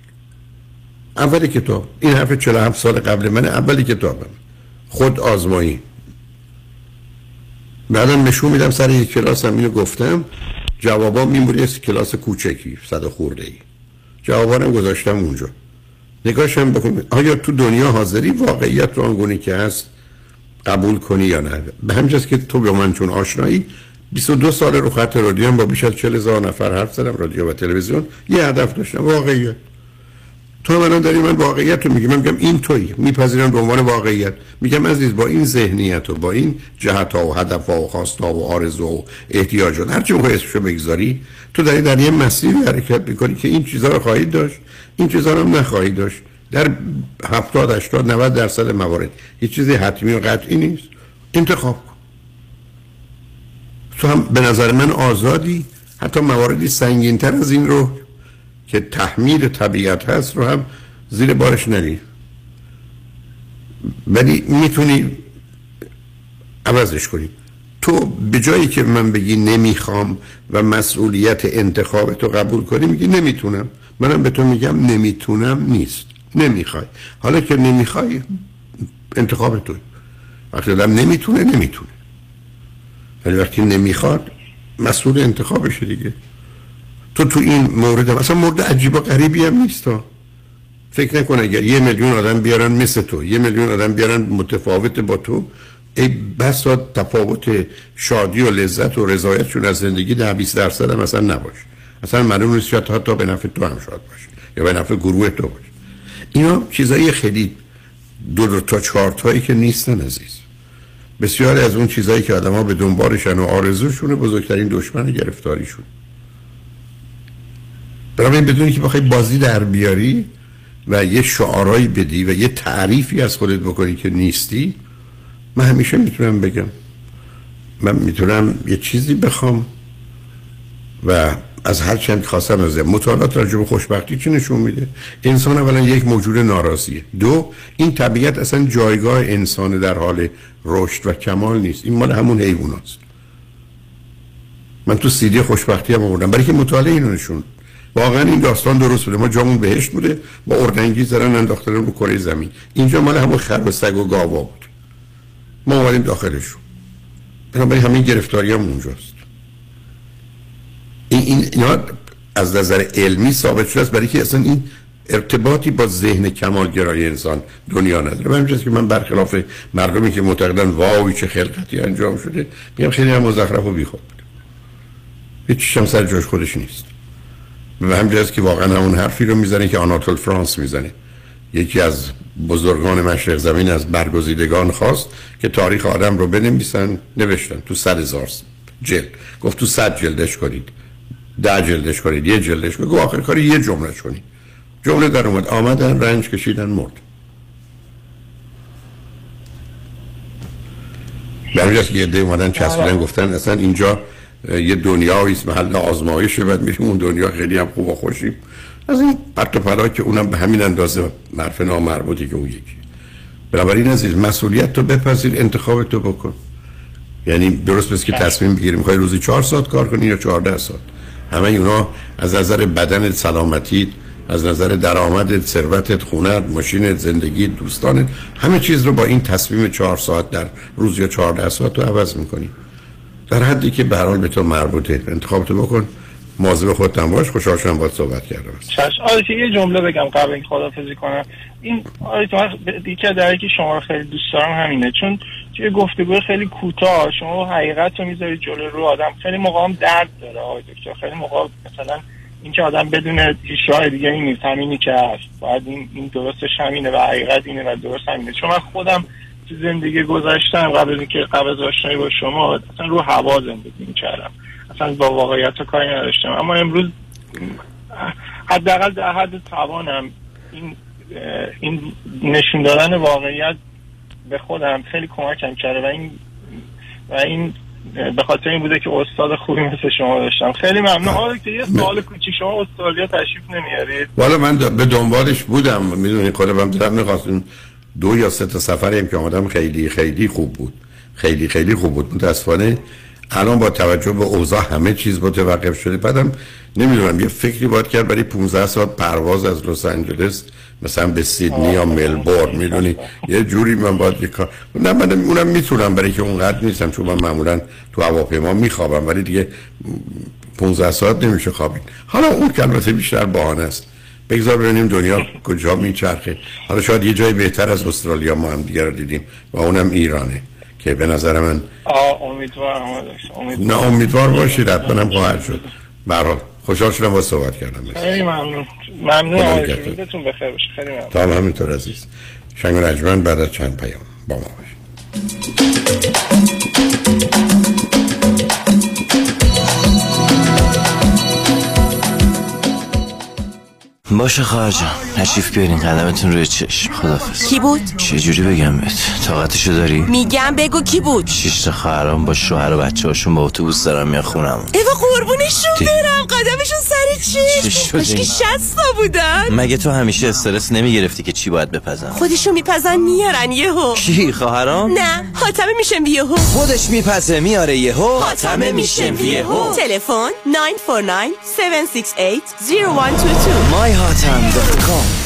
اولی کتاب. این حرف 47 سال قبل من اولی کتابم. خود آزمایی بعدم نشون میدم سر یک کلاس هم اینو گفتم. جوابا میمونه کلاس کوچکی صد خورده ای جوابا هم گذاشتم اونجا. نگاش هم بکن. آیا تو دنیا حاضری واقعیت رو آنگونه که هست قبول کنی یا نه؟ به همجاست که تو به من چون آشنایی 22 سال رو خط رادیو با بیش از 40 هزار نفر حرف زدم رادیو و تلویزیون. یه هدف داشتم واقعیت. تو من داری من واقعیت رو میگم من میگم این تویی. میپذیرم به عنوان واقعیت. میگم عزیز با این ذهنیت و با این جهت ها و هدف ها و خواست ها و آرزو و احتیاجات هر چی می‌خوای اسمشو بگذاری تو داری در یه مسیری حرکت می‌کنی که این چیزها رو خواهید داشت این چیزها رو هم نخواهید داشت. در 70 80 90 درصد موارد. هیچ چیزی حتمی و قطعی نیست. انتخاب کن. تو هم به نظر من آزادی. حتی مواردی سنگینتر از این رو که تحمیل طبیعت هست رو هم زیر بارش نری. ولی می‌تونی عوضش کنی. تو به جایی که من بگی نمی‌خوام و مسئولیت انتخاب تو قبول کنی میگی نمی‌تونم. منم به تو میگم نمی‌تونم نیست. نمی‌خوای. حالا که نمی‌خوای انتخاب تو وقتی آدم نمی‌تونه نمی‌تونه. ولی وقتی نمی‌خواد مسئول انتخابشه دیگه. تو تو این مورد اصلا مورد عجیب و غریبی هم نیست فکر نکن اگر یه میلیون آدم بیارن مثل تو یه میلیون آدم بیارن متفاوت با تو ای بسا تفاوت شادی و لذت و رضایتشون از زندگی در 20 درصد هم اصلا نباشه. اصلا معلوم نیست شاید حتی به نفع تو هم شاد باشه یا به نفع گروه تو باشه. اینا چیزایی خیلی دو, دو تا چهار تایی که نیستن عزیز. بسیاری از اون چیزایی که آدم ها به دنبالشن و آرزوشونه بزرگترین دشمن گرفتاریشون. برای بدونی که بخوای بازی در بیاری و یه شعارایی بدی و یه تعریفی از خودت بکنی که نیستی من همیشه می‌تونم بگم. من می‌تونم یه چیزی بخوام و از هر چند خواستم از مطالعات راجع به خوشبختی چی نشون میده؟ انسان اولا یک موجود ناراضیه. دو این طبیعت اصلا جایگاه انسان در حال رشد و کمال نیست. این مال همون حیواناست. من تو سیدی خوشبختی هم آوردم. برای که مطالعه اینو نشون واقعا این داستان درست بوده. ما جامون بهشت بوده با اردنگی زدن انداختن رو کره زمین. اینجا مال همون خر و سگ و گاوا بود. ما اومدیم داخلشون. بنابراین همین گرفتاری هم اونجاست این, این از نظر علمی ثابت شده است برای که اصلا این ارتباطی با ذهن کمالگرای انسان دنیا نداره. من که من برخلاف مردمی که معتقدن واوی چه خلقتی انجام شده میگم خیلی هم مزخرف و بیخود. هیچ هم سر جاش خودش نیست. و همجاست که واقعا همون حرفی رو می‌زنه که آناتول فرانس می‌زنه. یکی از بزرگان مشرق زمین از برگزیدگان خواست که تاریخ آدم رو بنویسن نوشتن تو صد هزار جلد. گفت تو صد جلدش کنید. ده جلدش کنید یه جلدش کنید. آخر کاری یه جمله کنید. جمله در اومد. آمدن رنج کشیدن مرد. به که یه ده اومدن چسبیدن گفتن اصلا اینجا یه دنیایی است محل آزمایشه بعد میریم اون دنیا خیلی هم خوب و خوشیم. از این پرت و پلا که اونم به همین اندازه مرف نامربوطی که اون یکی. بنابراین عزیز مسئولیت تو بپذیر انتخاب تو بکن. یعنی درست بس که تصمیم بگیریم. می‌خوای روزی چهار ساعت کار کنی یا چهارده ساعت؟ همه اونا از نظر بدن سلامتی از نظر درآمد ثروتت خونت ماشین زندگی دوستانت همه چیز رو با این تصمیم چهار ساعت در روز یا چهارده ساعت رو عوض می‌کنی. در حدی که به به تو مربوطه. انتخاب تو بکن. مواظب خودت باش. خوشحال شدم باید صحبت کردم چش آره یه جمله بگم قبل این خدافزی کنم. این آره دیگه در که شما رو خیلی دوست دارم همینه. چون توی گفتگو خیلی کوتاه شما حقیقت رو می‌ذاری جلو رو آدم. خیلی موقع درد داره آقای دکتر. خیلی موقع مثلا اینکه آدم بدون هیچ راه دیگه این نیست. همینی که هست. باید این, این درستش همینه و حقیقت اینه و درست همینه. چون من خودم زندگی گذاشتم قبل اینکه قبل از آشنایی با شما اصلا رو هوا زندگی می‌کردم. اصلا با واقعیت کاری نداشتم. اما امروز حداقل در حد توانم این این نشون دادن واقعیت به خودم خیلی کمکم کرده و این و این به خاطر این بوده که استاد خوبی مثل شما داشتم. خیلی ممنون. حالا که یه سوال کوچیک. شما استرالیا تشریف نمیارید؟ والا من به دنبالش بودم. می‌دونی خودم دلم می‌خواستم دو یا سه تا سفری که آمدم خیلی خیلی خوب بود. خیلی خیلی خوب بود. متاسفانه الان با توجه به اوضاع همه چیز متوقف شده. بعدم نمی‌دونم یه فکری باید کرد برای 15 ساعت پرواز از لس آنجلس مثلا به سیدنی یا ملبورن می‌دونی؟ یه جوری من باید یه کار نه من اونم می‌تونم برای که اونقدر نیستم چون من معمولا تو هواپیما میخوابم ولی دیگه 15 ساعت نمیشه خوابید. حالا اون که البته بیشتر بهانه است. بگذار ببینیم دنیا کجا میچرخه. حالا شاید یه جای بهتر از استرالیا ما هم دیگر رو دیدیم و اونم ایرانه که به نظر من امیدوارم امیدوارم. نه امیدوار باشید حتما هم خواهد شد. برحال خوشحال شدم با صحبت کردم خیلی ممنون. ممنون خدا آقای نگهدار. جون. روزتون بخیر باشه. خیلی ممنون. تا هم همینطور عزیز. شنگ و نجمن بعد از چند پیام با ما باشید. باشه خواهر جان تشریف بیارین قدمتون روی چشم. خدافز کی بود؟ چه جوری بگم بهت؟ طاقتشو داری؟ میگم بگو کی بود. شش تا خواهرام با شوهر و بچه هاشون با اتوبوس دارن میان خونم ایوا قربونشون برم. قدمشون سر چه چی شده مشکی این؟ شستا بودن. مگه تو همیشه استرس نمی‌گرفتی که چی باید بپزم خودشون میپزن میارن یهو. کی خواهرام؟ نه حاتمه میشم یهو. خودش میپزه میاره یهو. حاتمه میشم یهو. تلفن 949 768 0122 مای hardtime.com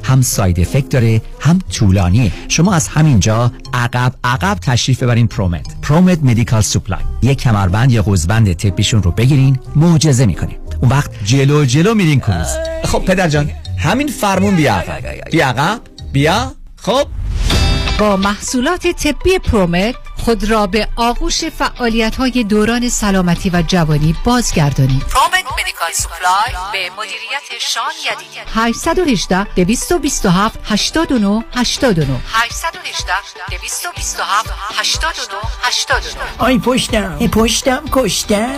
هم side effect داره هم طولانیه. شما از همینجا عقب عقب تشریف ببرین ProMed ProMed Medical Supply یک کمربند یا قوزبند طبیشون رو بگیرین معجزه می‌کنه اون وقت جلو جلو میرین کروز خب پدر جان همین فرمون بیا عقب. بیا عقب بیا. خب. با محصولات طبی ProMed خود را به آغوش فعالیت های دوران سلامتی و جوانی بازگردانید. ProMed Medical Supply به مدیریت شان یدیدی 818 227 89 89 818 227 89 89 آی پشتم ای پشتم کشتم.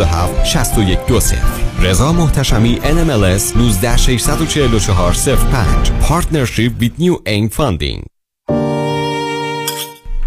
6120 رضا محتشمی NMLS 19644 05 Partnership with New Aim Funding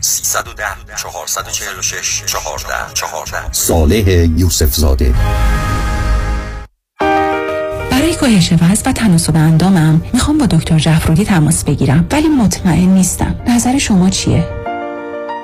310 446 14 14 صالح یوسف زاده برای کاهش وزن و تناسب اندامم می‌خوام با دکتر جعفرودی تماس بگیرم ولی مطمئن نیستم. نظر شما چیه؟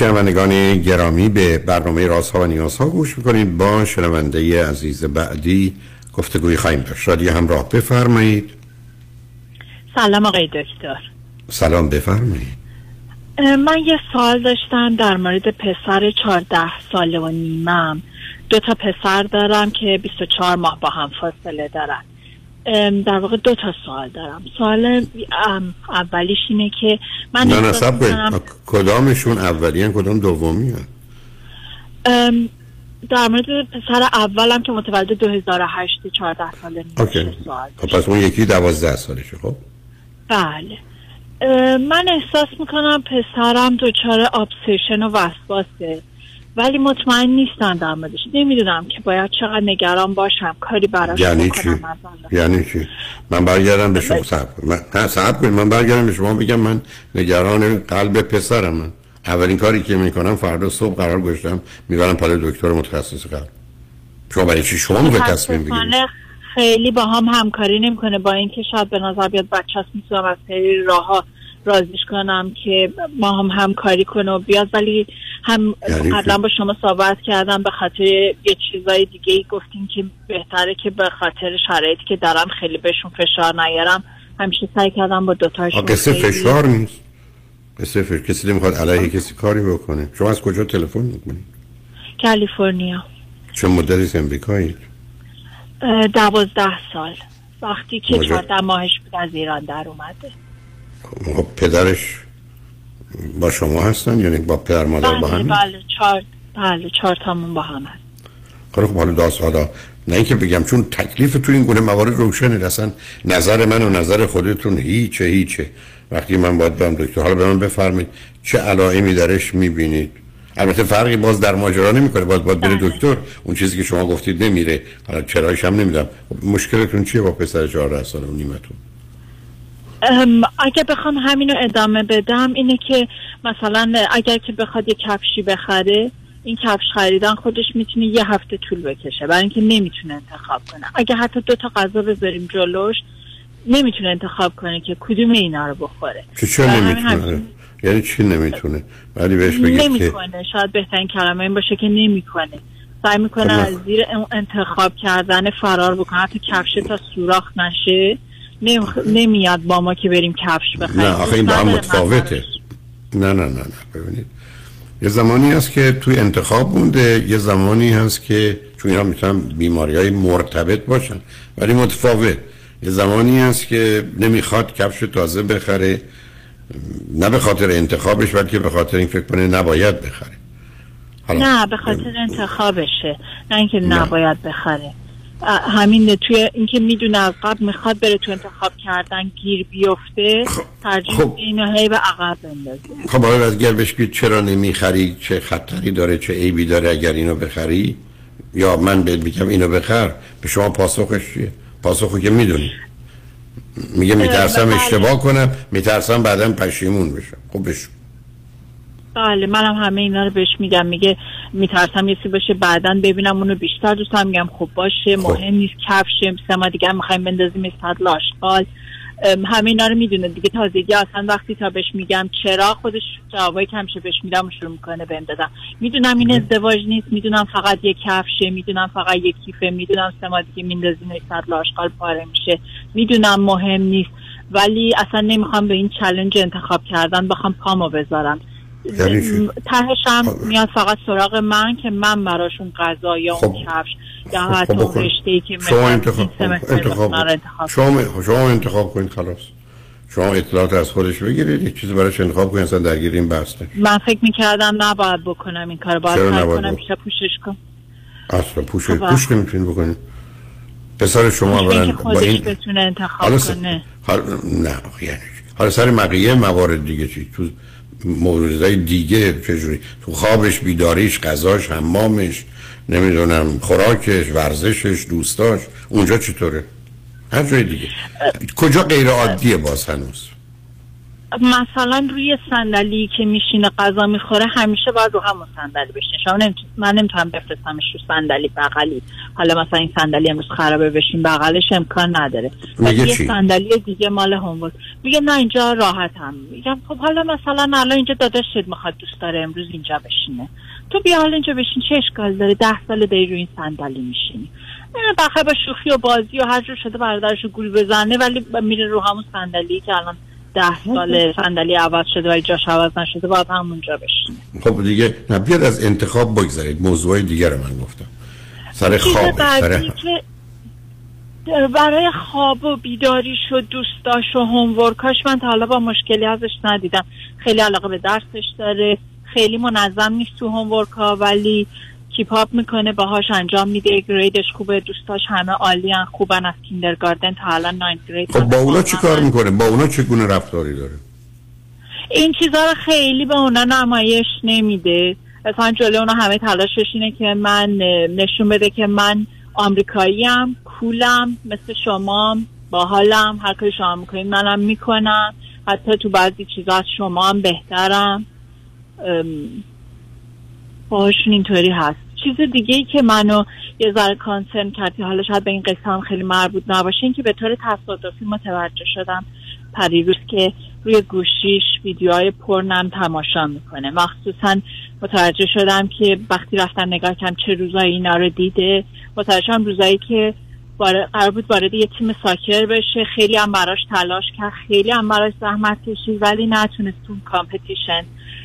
شنوندگان گرامی به برنامه رازها و نیازها گوش می‌کنید. با شنونده عزیز بعدی گفتگوی خواهیم داشت. شادی همراه بفرمایید. سلام آقای دکتر. سلام بفرمایید. من یه سوال داشتم در مورد پسر 14 ساله و نیمم. دو تا پسر دارم که 24 ماه با هم فاصله دارن. در واقع دو تا سوال دارم. سوال اولیش اینه که من نه نه کدامشون اولی هن کدام دومی؟ هن در مورد پسر اولم که متولد 2008 14 ساله اوکی. خب پس اون یکی دوازده سالشه خب؟ بله. من احساس می‌کنم پسرم دچار ابسشن و وسواسه ولی مطمئن نیستم در موردش. نمی‌دونم که باید چقدر نگران باشم. کاری براش یعنی چی؟ یعنی چی؟ من برگردم به شما. صبر من نه کنید من برگردم به شما بگم من نگران قلب پسرم. من اولین کاری که می‌کنم فردا صبح قرار گذاشتم می‌برم پای دکتر متخصص قلب. شما برای چی؟ شما به تصمیم بگیرید خیلی با هم همکاری نمی‌کنه. با اینکه شاید به نظر بیاد بچه‌س می‌تونم از خیلی راهها رازیش کنم که ما هم همکاری کنه و بیاد. ولی هم قبلا با شما صحبت کردم به خاطر یه چیزای دیگه ای گفتیم که بهتره که به خاطر شرایطی که دارم خیلی بهشون فشار نیارم. همیشه سعی کردم با دوتاشون قصه فشار نیست. قصه فشار کسی نمی‌خواد علیه کسی کاری بکنه. شما از کجا تلفن می‌کنید؟ کالیفرنیا. چه مدتی امریکایی؟ دوازده سال. وقتی که چهارده ماهش بود از ایران در اومده. خب پدرش با شما هستن یعنی با پدر مادر بله با هم بله چهار بله چهار تامون با هم هست. خب حالا داستادا نه اینکه بگم چون تکلیف تو این گونه موارد روشنه. اصلا نظر من و نظر خودتون هیچه هیچه. وقتی من باید برم دکتر حالا به من بفرمایید چه علائمی درش می‌بینید. البته فرقی باز در ماجرا نمی‌کنه. باز باید بره دکتر اون چیزی که شما گفتید نمیره. حالا چرایش هم نمیدم مشکلتون چیه با پسر 14 ساله و نیمتون اگه بخوام همینو ادامه بدم اینه که مثلا اگر که بخواد یه کفشی بخره این کفش خریدن خودش می‌تونه یه هفته طول بکشه برای اینکه نمی‌تونه انتخاب کنه. اگه حتی دو تا غذا بذاریم جلوش نمی‌تونه انتخاب کنه که کدوم اینا رو بخوره. چه چه نمی‌تونه؟ یعنی چی نمی‌تونه؟ ولی بهش بگید نمی‌کنه. شاید بهترین کلمه این باشه که نمی‌کنه. سعی می‌کنه از زیر انتخاب کردن فرار بکنه. حتی کفش تا سوراخ نشه. نمیاد با ما که بریم کفش بخریم. نه آخه این با هم متفاوته. نه نه نه نه. ببینید. یه زمانی هست که توی انتخاب مونده یه زمانی هست که چون اینا می‌تونن بیماری های مرتبط باشن ولی متفاوت. یه زمانی هست که نمی‌خواد کفش تازه بخره نه به خاطر انتخابش بلکه به خاطر این فکر کنه نباید بخره. نه به خاطر انتخابشه نه اینکه نباید بخره. همین توی اینکه می‌دونه از قبل می‌خواد بره تو انتخاب کردن گیر بیفته ترجیح خب. اینو هی به عقب بندازه. خب آقای وزگر بهش چرا نمی‌خری چه خطری داره چه عیبی داره اگر اینو بخری؟ یا من بهت میگم اینو بخر به شما پاسخش چیه؟ پاسخو که می‌دونی. میگه میترسم. اشتباه کنم میترسم بعدا پشیمون بشم. خب بش بله منم همه اینا رو بهش میگم میگه میترسم یه چیزی بشه بعدا ببینم اونو بیشتر دوست دارم. میگم خب باشه مهم نیست کفشه سه ما دیگه می‌خوایم بندازیم استاد لاشقال همه اینا رو می‌دونه دیگه. تازگی اصلا وقتی تا بهش میگم چرا خودش جوابایی که همیشه بهش میدم و شروع می‌کنه بهم دادم می‌دونم این ازدواج نیست می‌دونم فقط یک کفشه می‌دونم فقط یک کیفه می‌دونم سه ما دیگه میندازیم استاد لاشقال پاره میشه. می‌دونم مهم نیست ولی اصلا نمی‌خوام به این چلنج انتخاب کردن بخوام پامو بذارم؟ تهش هم میاد فقط سراغ من که من براشون غذا یا اون کفش یا حتی خب اون بکن. رشته ای که شما انتخاب کن. انتخاب کن. انتخاب شما شما انتخاب کنید خلاص شما اطلاعات از خودش بگیرید یک چیزی براش انتخاب کنید اصلا درگیر این بحث. من فکر می‌کردم نباید بکنم این کار باید چرا نباید کنم؟ بیشتر پوشش کنم اصلا پوش خب. پوش نمی‌تونید بکنید پسر شما اولا با این بتونه انتخاب کنه نه یعنی؟ حالا سر مقیه موارد دیگه چی تو موردهای دیگه چجوری؟ تو خوابش بیداریش غذاش حمامش نمی‌دونم خوراکش ورزشش دوستاش اونجا چطوره؟ هر جای دیگه. کجا غیر عادیه باز هنوز؟ مثلا روی صندلی که میشینه غذا می‌خوره همیشه باید رو همون صندلی بشینه. شما. من نمی‌تونم بفرستمش رو صندلی بغلی. حالا مثلا این صندلی امروز خرابه بشین بغلش امکان نداره. میگه یه؟ صندلی دیگه مال هومورک میگه نه اینجا راحتم میگم خب حالا مثلا الان اینجا داداشت می‌خواد دوست داره امروز اینجا بشینه. تو بیا حالا اینجا بشین چه اشکال داره؟ ده سال داری روی این صندلی میشینی. بخیر با شوخی و بازی و هر جور شده برادرشو گول بزنه ولی میره رو همون صندلی که الان ده سال صندلی عوض شده ولی جاش عوض نشده باید همونجا بشینه. خب دیگه نه بیاد از انتخاب بگذارید موضوع دیگه رو من گفتم. سر خواب بعدی سر که برای خواب و بیداریش و دوستاش و هومورکاش من تا حالا با مشکلی ازش ندیدم. خیلی علاقه به درسش داره. خیلی منظم نیست تو هومورکا ولی کیپاپ می‌کنه باهاش انجام میده گریدش خوبه دوستاش همه عالیان خوبن از کیندرگاردن تا الان 9 گرید خب با اونا چی کار می‌کنه؟ با اونا چگونه رفتاری داره؟ این چیزا رو خیلی به اونا نمایش نمیده. مثلا جلو اونا همه تلاشش اینه که من نشون بده که من آمریکاییم کولم مثل شما باحالم هر کاری شما می‌کنید منم می‌کنم. حتی تو بعضی چیزا از شما هم بهترم باهاشون اینطوری هست. چیز دیگه ای که منو یه ذره کانسرن کرد که حالا شاید به این قصه هم خیلی مربوط نباشه این که به طور تصادفی متوجه شدم پریروز که روی گوشیش ویدیوهای پرنم تماشا می‌کنه. مخصوصا متوجه شدم که وقتی رفتم نگاه کردم چه روزایی اینا رو دیده. متوجه شدم روزایی که قرار بود وارد یه تیم soccer بشه. خیلی هم براش تلاش کرد. خیلی هم براش زحمت کشید ولی نتونست تو اون competition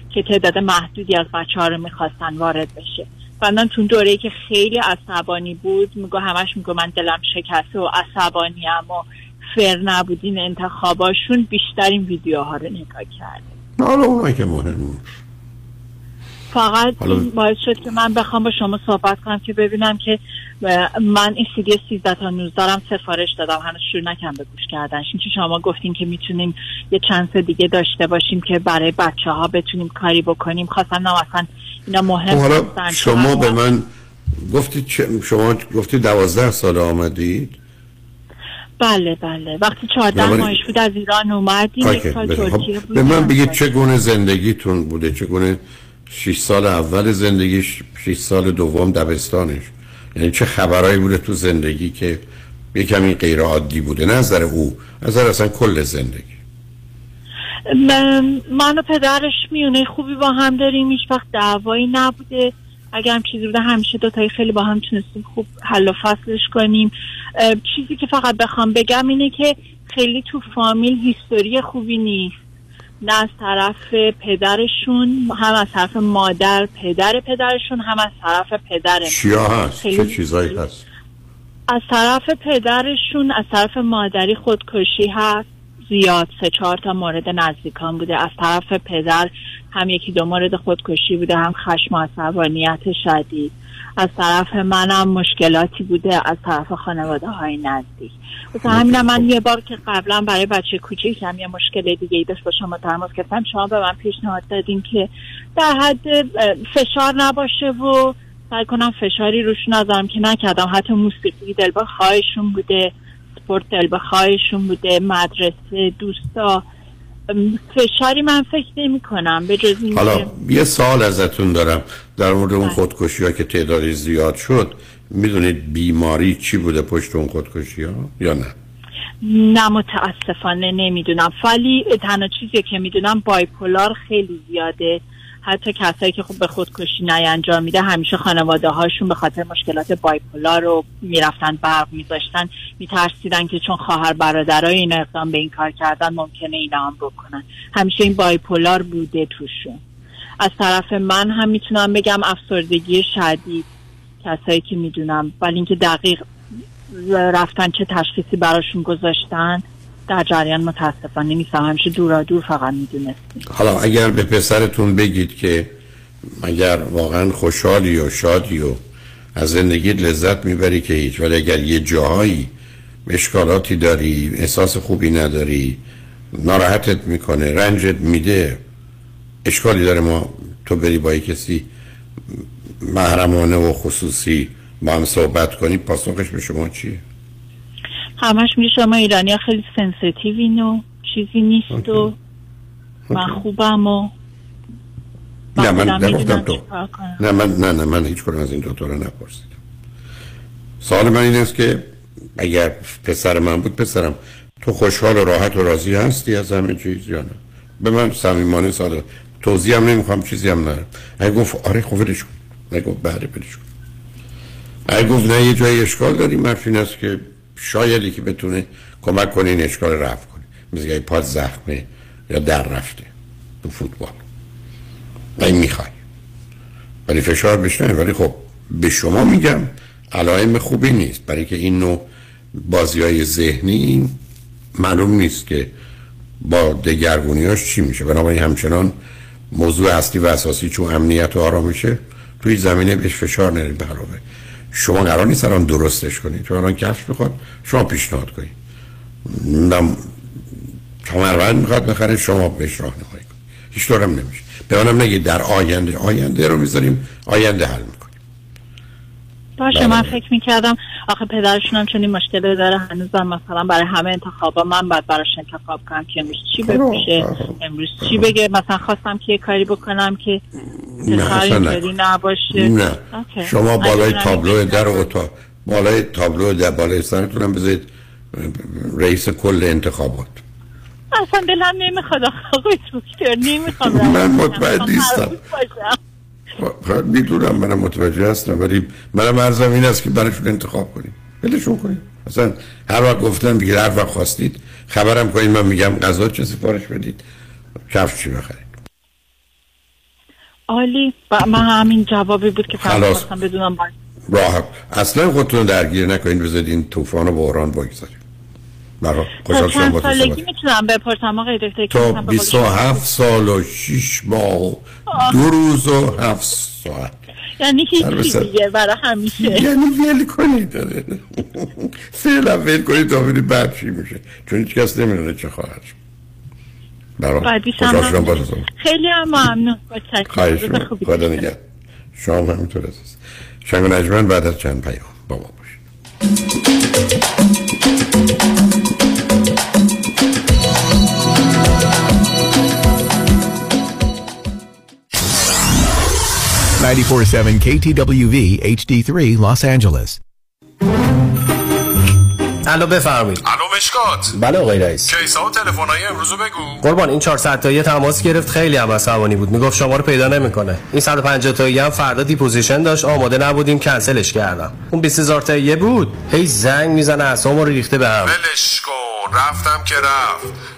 که تعداد محدودی از بچه ها رو می‌خواستن وارد بشه. بعدا تو دوره که خیلی عصبانی بود میگو همش میگو من دلم شکسته و عصبانی و fair نبود این انتخاباشون بیشتر این ویدیوها رو نگاه کرده حالا اونایی که مهم. فقط حالا- این باعث شد که من بخوام با شما صحبت کنم که ببینم که من این سی دی 13 تا 19 دارم سفارش دادم. هنوز شروع نکردم به گوش کردنش که شما گفتین که می‌تونیم یه چند تا دیگه داشته باشیم که برای بچه ها بتونیم کاری بکنیم. خواستم نه اصلا اینا مهم خب حالا. شما به من گفتید چه- شما گفتید دوازده سال آمدید؟ بله بله. وقتی 14 نه، ولی- ماهش بود از ایران اومدیم یک سال بله. خب، ترکیه بود. به من بگید چگونه زندگیتون بوده؟ چگونه 6 سال اول زندگیش 6 سال دوم دبستانش. یعنی چه خبرایی بوده تو زندگی که یه کمی غیر عادی بوده؟ نه از نظر او از نظر اصلا کل زندگی. من و پدرش میونه خوبی با هم داریم هیچ وقت دعوایی نبوده. اگر هم چیزی بوده همیشه دوتایی خیلی با هم تونستیم خوب حل و فصلش کنیم. چیزی که فقط بخوام بگم اینه که خیلی تو فامیل هیستوری خوبی نیست. نه از طرف پدرشون هم از طرف مادر پدر پدرشون هم از طرف پدر. چیا هست؟ چه چیزایی هست؟ از طرف پدرشون از طرف مادری خودکشی هست. زیاد سه چهار تا مورد نزدیکان بوده. از طرف پدر هم یکی دو مورد خودکشی بوده هم خشم و عصبانیت شدید. از طرف منم مشکلاتی بوده از طرف خانواده های نزدیک. مثلا همین من یه بار که قبلا برای بچه کوچیکم یه مشکل دیگه ای داشت با شما تماس گرفتم شما به من پیشنهاد دادین که در حد فشار نباشه و سعی کنم فشاری روش نذارم که نکردم. حتی موسیقی دل بخواهشون بوده سپورت دل بخواهشون بوده مدرسه دوستا. فشاری من فکر نمی کنم به جز این حالا یه سوال ازتون دارم. در مورد اون خودکشی ها که تعدادی زیاد شد می‌دونید بیماری چی بوده پشت اون خودکشی ها یا نه؟ نه متاسفانه نمی‌دونم. ولی تنها چیزی که می‌دونم بایپولار خیلی زیاده. حتی کسایی که خب به خودکشی نینجام میده همیشه خانواده هاشون به خاطر مشکلات بایپولار رو می‌رفتن برق میذاشتن میترسیدن که چون خواهر برادرای این اقدام به این کار کردن ممکنه اینا هم بکنن. همیشه این بایپولار بوده توشون. از طرف من هم می‌تونم بگم افسردگی شدید کسایی که می‌دونم. ولی اینکه دقیق رفتن چه تشخیصی براشون گذاشتن در جریان متاسفانه نیستم. همیشه دورا دور فقط می‌دونستیم. حالا اگر به پسرتون بگید که اگر واقعا خوشحالی و شادی و از زندگیت لذت می‌بری که هیچ ولی اگر یه جاهایی اشکالاتی داری احساس خوبی نداری ناراحتت می‌کنه رنجت میده اشکالی داره ما تو بری با کسی محرمانه و خصوصی با هم صحبت کنی پاسخش به شما چیه؟ همش میگه شما ایرانی ها خیلی سنسیتیوین و چیزی نیست و من خوبم و نه من نگفتم تو. کنم. نه من نه نه من هیچ کدوم از این دوتا رو نپرسیدم. سوال من این است که اگر پسر من بود پسرم تو خوشحال و راحت و راضی هستی از همه چیز یا نه؟ به من صمیمانه ساده توضیح هم نمی‌خوام چیزی هم ندارم. اگه گفت آره خب ولش کن. اگه گفت بله ولش کن. اگه گفت نه یه جای اشکال داری حرف این است که شایدی که بتونه کمک کنه این اشکال رفع کنه. مثل که پاد زخمه یا در رفته تو فوتبال. این می‌خوای. ولی فشار بشنه ولی خب به شما میگم علائم خوبی نیست. برای که این نوع بازی های ذهنی معلوم نیست که با دگرگونیاش چی میشه. بنابراین همچنان موضوع اصلی و اساسی چون امنیت و آرامشه توی زمینه بهش فشار نرید به علاوه. شما قرار نیست الان درستش کنید. تو الان کفش می‌خواد شما پیشنهاد کنید. نم کمربند می‌خواد بخره شما بهش راه نمایی کنید. هیچ طورم نمیشه. به منم نگید در آینده. آینده رو می‌ذاریم آینده حل می‌کنیم باشه من فکر می‌کردم آخه پدرشون هم چون این مشکل داره هنوزم مثلا برای همه انتخابا من باید براش انتخاب کنم که امروز چی بپوشه امروز چی بگه مثلا خواستم که یه کاری بکنم که نه، نباشه. نه. اوکی. شما بالای تابلو در اتاق بالای تابلو در بالای سرتون هم بذارید رئیس کل انتخابات. اصلا دلم نمی‌خواد آقای دکتر نمی‌خوام من مطمئن نیستم. خب، می‌دونم منم متوجه هستم ولی منم عرضم این است که براشون انتخاب کنیم. بلشون کنیم. اصلا هر وقت گفتن دیگه هر وقت خواستید خبرم کنید من میگم غذا چه سفارش بدید. کفش چی بخرید؟ عالی. من همین جوابی بود که فقط خلاص. بدونم باید. راحت. اصلا خودتون درگیر نکنید بذارید این طوفان و بحران بگذارید برای خوشحال چند سالگی می‌تونم بپرسم آقای دکتر تا مثلا به قول شما- 27 سال و 6 ماه و دو روز و 7 ساعت. یعنی هیچی. دیگه برای همیشه. یعنی ول کنید فعلا ول کنید تا ببینید بعد چی میشه. چون هیچ کس نمی‌دونه چه خواهد شد. برای خوشحال شدم با هم- تو صحبت. خیلی هم ممنون. خواهش خدا شما هم همینطور عزیز. شنگ و نجمن بعد از چند پیام با ما باشید. 947 KTWV HD3 Los Angeles. الو بفرمایید. الو مشکات. بله آقای رئیس. case ا و تلفن‌های امروز رو بگو. قربان این 400 تایی تماس گرفت خیلی هم عصبانی بود. می‌گفت شما رو پیدا نمی‌کنه. این 150 تایی هم فردا deposition داشت. آماده نبودیم کنسلش کردم. اون 20000 تایی بود. هی زنگ می‌زنه اعصابمو رو ریخته به هم. ولش کن. رفتم که رفت.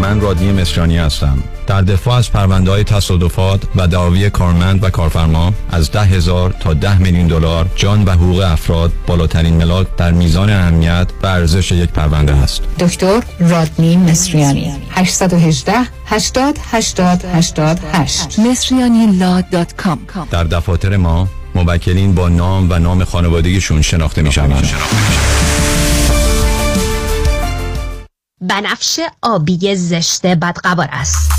من رادنی مصریانی هستم. در دفاع از پرونده های تصادفات و دعاوی کارمند و کارفرما از ده هزار تا ده میلیون دلار جان و حقوق افراد بالاترین ملاک در میزان اهمیت و ارزش یک پرونده است. دکتر رادنی مصریانی. 818 80 80 88 مصریانی در دفاتر ما موکلین با نام و نام خانوادگیشون شناخته می شوند. بنفش آبی زشت بدقوار است.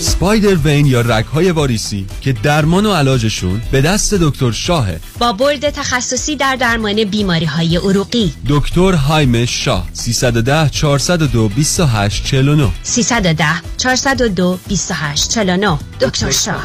سپایدر وین یا رگهای واریسی که درمان و علاجشون به دست دکتر شاهه. با برد تخصصی در درمان بیماری های عروقی. دکتر هایم شاه 310 402 28 49 310 402 28 49 دکتر شاه.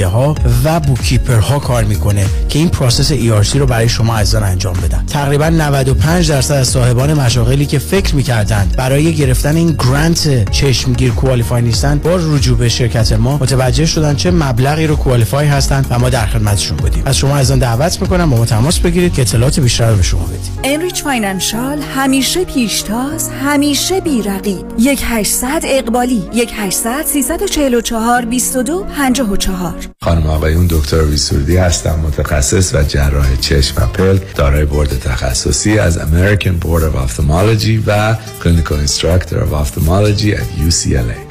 ها و bookkeeper ها کار می‌کنه که این process ERC رو برای شما عزیزان انجام بدن. تقریبا 95 درصد از صاحبان مشاغلی که فکر می‌کردند برای گرفتن این grant چشمگیر qualify نیستن با رجوع به شرکت ما متوجه شدن چه مبلغی رو qualify هستند و ما در خدمتشون بودیم. از شما عزیزان دعوت می‌کنم با ما تماس بگیرید که اطلاعات بیشتر رو به شما بدیم. Enrich Financial همیشه پیشتاز همیشه بی‌رقیب. 1800 اقبالی 1800 344 22 54 خانم آقای اون دکتر ویسوردی هستم متخصص و جراح چشم و پلک دارای بورد تخصصی از American Board of Ophthalmology و clinical instructor ophthalmology در UCLA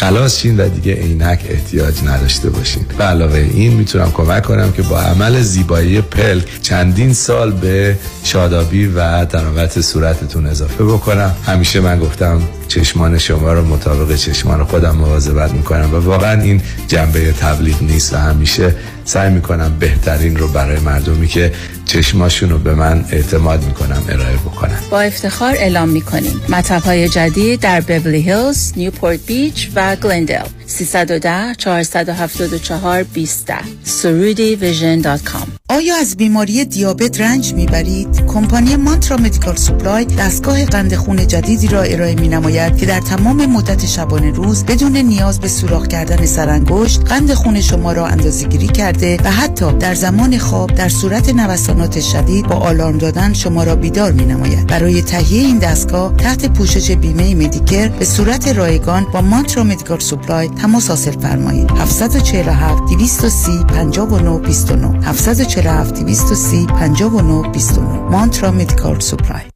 خلاص شین و دیگه عینک احتیاج نداشته باشین. به علاوه این می‌تونم کمک کنم که با عمل زیبایی پلک چندین سال به شادابی و تراوت صورتتون اضافه بکنم. همیشه من گفتم چشمان شما رو مطابق چشمان خودم مواظبت می‌کنم و واقعا این جنبه تبلیغ نیست و همیشه سعی می‌کنم بهترین رو برای مردمی که چشماشون رو به من اعتماد می‌کنم ارائه بکنم با افتخار اعلام می‌کنیم. مطب های جدید در بیبلی هیلز، نیوپورت بیچ و گلندل 310 474 20 سرودی ویژن دات کام. آیا از بیماری دیابت رنج می‌برید؟ کمپانی مانترا مدیکال سوپلای دستگاه قند خون جدیدی را ارائه می نماید که در تمام مدت شبانه روز بدون نیاز به سوراخ کردن سرانگشت قند خون شما را اندازه‌گیری کرده و حتی در زمان خواب در صورت نوسانات شدید با آلارم دادن شما را بیدار می نماید. برای تهیه این دستگاه تحت پوشش بیمه مدیکر به صورت رایگان با مانترا مدیکال سوپلای تماس حاصل فرمایید. 747 230 59 29 747 230 59 29 مانترا Medical Supply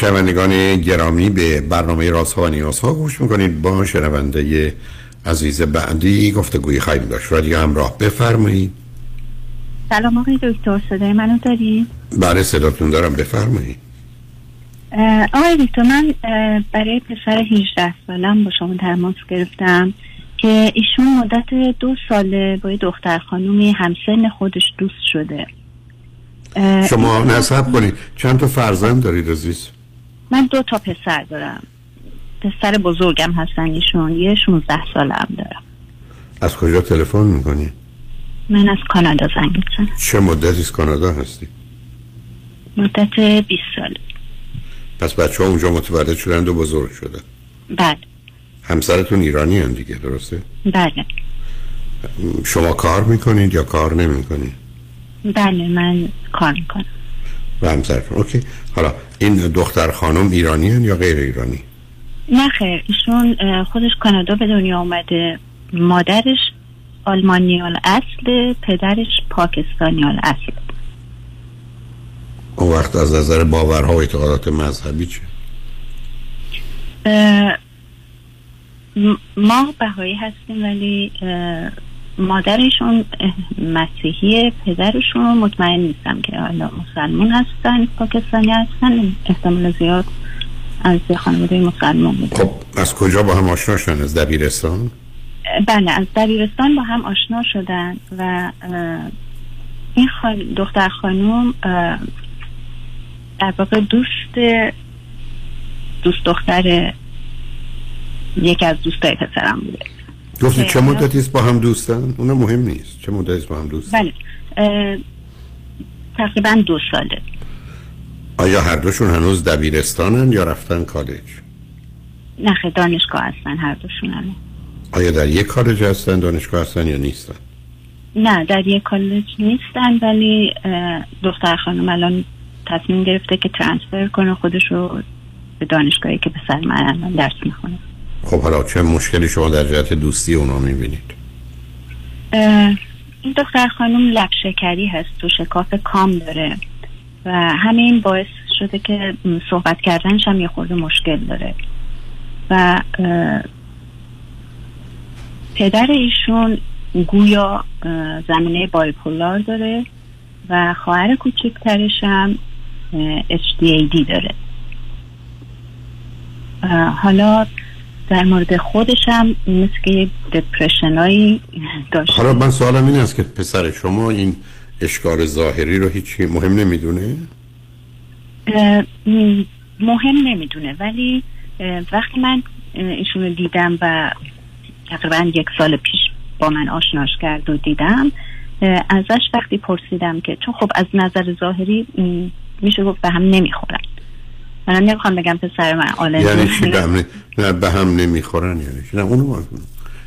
شنوندگان گرامی به برنامه راست ها و نیاز ها گوش می‌کنید. با شنونده عزیز بعدی گفتگوی خواهیم داشت. رادیو همراه بفرمایید. سلام آقای دکتر صدای منو داری؟ بله صداتون دارم. بفرمایید. آقای دکتر من برای پسر 18 سالم با شما تماس گرفتم که ایشون مدت دو ساله با دختر خانومی همسن خودش دوست شده. شما نصب کنید. چند تا فرزند دارید عزیز؟ من دو تا پسر دارم. پسر بزرگم هستن ایشون. یه 16 سالم دارم. از کجا تلفن می‌کنی؟ من از کانادا زنگ می‌زنم. چه مدتی از کانادا هستی؟ مدت 20 سال. پس بچه ها اونجا متولد شدن و بزرگ شدن. بله. همسرتون ایرانی هم دیگه درسته؟ بله. شما کار می‌کنید یا کار نمی‌کنید؟ بله من کار می‌کنم. و همسرتون اوکی حالا این دختر خانم ایرانی هن یا غیر ایرانی؟ نه خیر ایشون خودش کانادا به دنیا آمده مادرش آلمانیال اصل پدرش پاکستانیال اصل اون وقت از نظر باورها و اعتقادات مذهبی چه؟ ما بهایی هستیم ولی مادرشون مسیحی پدرشون مطمئن نیستم که حالا مسلمون هستن پاکستانی هستن احتمال زیاد از خانواده مسلمان بوده. خب از کجا با هم آشنا شدن؟ از دبیرستان؟ بله از دبیرستان با هم آشنا شدن و این خان... دختر خانوم اه، در واقع دوست دوست دختر یکی از دوستای پسرم بوده. گفتی چه مدتی است با هم دوستن؟ اون مهم نیست چه مدتی است با هم دوستن؟ بله تقریبا دو ساله آیا هر دوشون هنوز دبیرستانن یا رفتن کالج؟ نخه دانشگاه هستن هر دوشون هم آیا در یک کالج هستن دانشگاه هستن یا نیستن؟ نه در یک کالج نیستن ولی دختر خانم الان تصمیم گرفته که ترانسفر کنه خودش رو به دانشگاهی که پسر من الان درس می‌خونه خب حالا چه مشکلی شما در جهت دوستی اونا می‌بینید؟ این دختر خانم لب شکری هست تو شکاف کام داره و همین باعث شده که صحبت کردنش هم یه خورده مشکل داره و پدر ایشون گویا زمینه بایپولار داره و خواهر کوچکترش هم HDAD داره حالا در مورد خودش هم مثل که دپرشن داشت حالا من سوالم این است که پسر شما این اشکال ظاهری رو هیچی مهم نمی‌دونه؟ مهم نمی‌دونه ولی وقتی من ایشون رو دیدم و تقریبا یک سال پیش با من آشناش کرد و دیدم ازش وقتی پرسیدم که چون خب از نظر ظاهری میشه گفت به هم نمی‌خورن من نمی‌خوام بگم پسر من آلرژی یعنی چی؟ به هم, نه به هم نمی‌خورن یعنی چی؟ نه اونو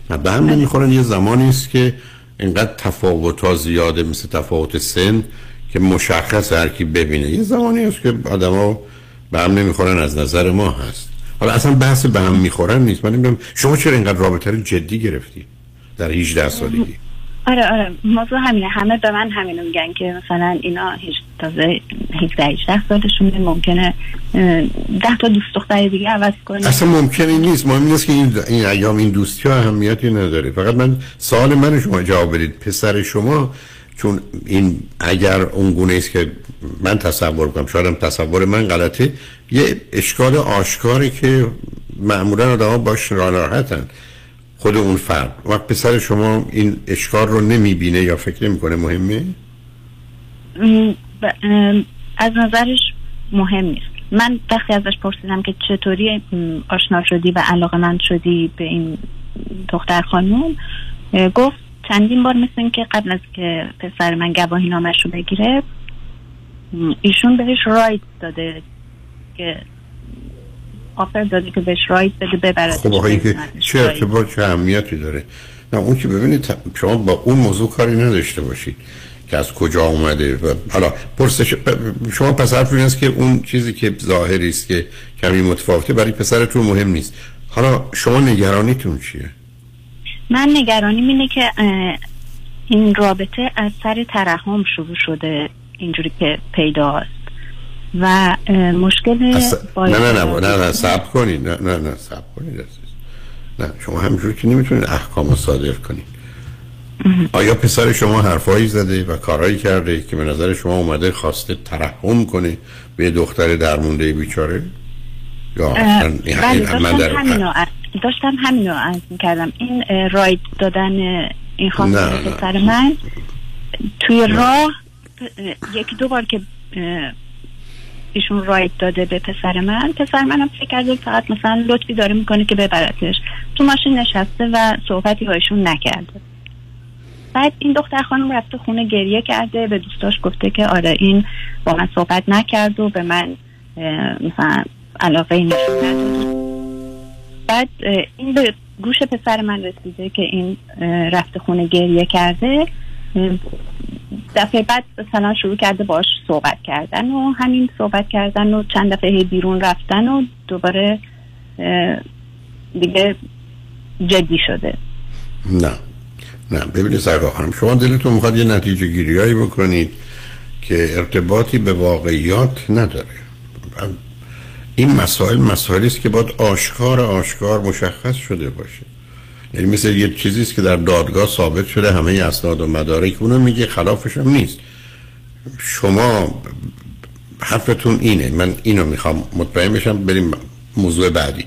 نه به هم نمی‌خورن. یه زمانی است که اینقدر تفاوت ها زیاده مثل تفاوت سن که مشخص هر کی ببینه. یه زمانی است که آدما به هم نمی‌خورن از نظر ما هست. حالا اصلا بحث به هم می‌خورن نیست. من نمی‌دونم شما چرا اینقدر رابطه رو جدی گرفتی در 18 سالگی؟ آره آره موضوع همینه. همه به من همینو میگن که مثلا اینا هیچ تازه 17 18 سالشونه ممکنه اه، ده تا دوست دختر دیگه عوض کنه. اصلا ممکنی نیست. مهم این است که این, این ایام این دوستی ها اهمیتی نداره. فقط من سوال من شما جواب بدید. پسر شما چون این اگر اون گونه است که من تصور کنم شاید تصور من غلطه یه اشکال آشکاری که معمولا آدم ها باش خود اون فرد. وقت پسر شما این اشکال رو نمی‌بینه یا فکر نمی‌کنه مهمه؟ از نظرش مهم نیست. من وقتی ازش پرسیدم که چطوری آشنا شدی و علاقه من شدی به این دختر خانوم اه، گفت چندین بار مثل که قبل از که پسر من گواهی نامش رو بگیره ایشون بهش رایت داده که آفر داده که بهش رایت بده ببره خب آقایی که چه ارتباط چه اهمیتی داره؟ نه اون که ببینید شما با اون موضوع کاری نداشته باشید که از کجا اومده و حالا پرسش شما پس حرف است که اون چیزی که ظاهری است که کمی متفاوته برای پسرتون مهم نیست. حالا شما نگرانیتون چیه؟ من نگرانیم اینه که این رابطه از سر ترحم شروع شده اینجوری که پیداست. و مشکل با- نه نه نه نه نه صبر کنید. نه نه نه صبر کنید. نه شما همجور که نمی‌تونید احکام رو صادر کنید. آیا پسر شما حرفایی زده و کارهایی کرده که به نظر شما اومده خواسته ترحم کنه به دختر درمونده بیچاره؟ یا بله من داشتم در داشتم همینو عرض می‌کردم. این راید دادن این خانم. پسر من توی راه اه، یکی دو بار که ایشون رایت داده به پسر من. پسر منم فکر کرده فقط مثلا لطفی داره می‌کنه که ببرتش. تو ماشین نشسته و صحبتی با نکرده. بعد این دختر خانم رفته خونه گریه کرده. به دوستاش گفته که آره این با من صحبت نکرد و به من مثلا علاقه نشون نداد. بعد این به گوش پسر من رسیده که این رفته خونه گریه کرده. دفعه بعد مثلا شروع کرده باش صحبت کردن و همین صحبت کردن و چند دفعه بیرون رفتن و دوباره دیگه جدی شده. نه. نه. ببینید سرگاه خانم شما دلتون می‌خواد یه نتیجه گیریایی بکنید که ارتباطی به واقعیات نداره. این مسائل مسائلی است که باید آشکار آشکار مشخص شده باشه. یعنی مثل یه چیزی است که در دادگاه ثابت شده همه اسناد و مدارک اونو میگه خلافش هم نیست. شما حرفتون اینه. من اینو می‌خوام مطمئن بشم. بریم موضوع بعدی.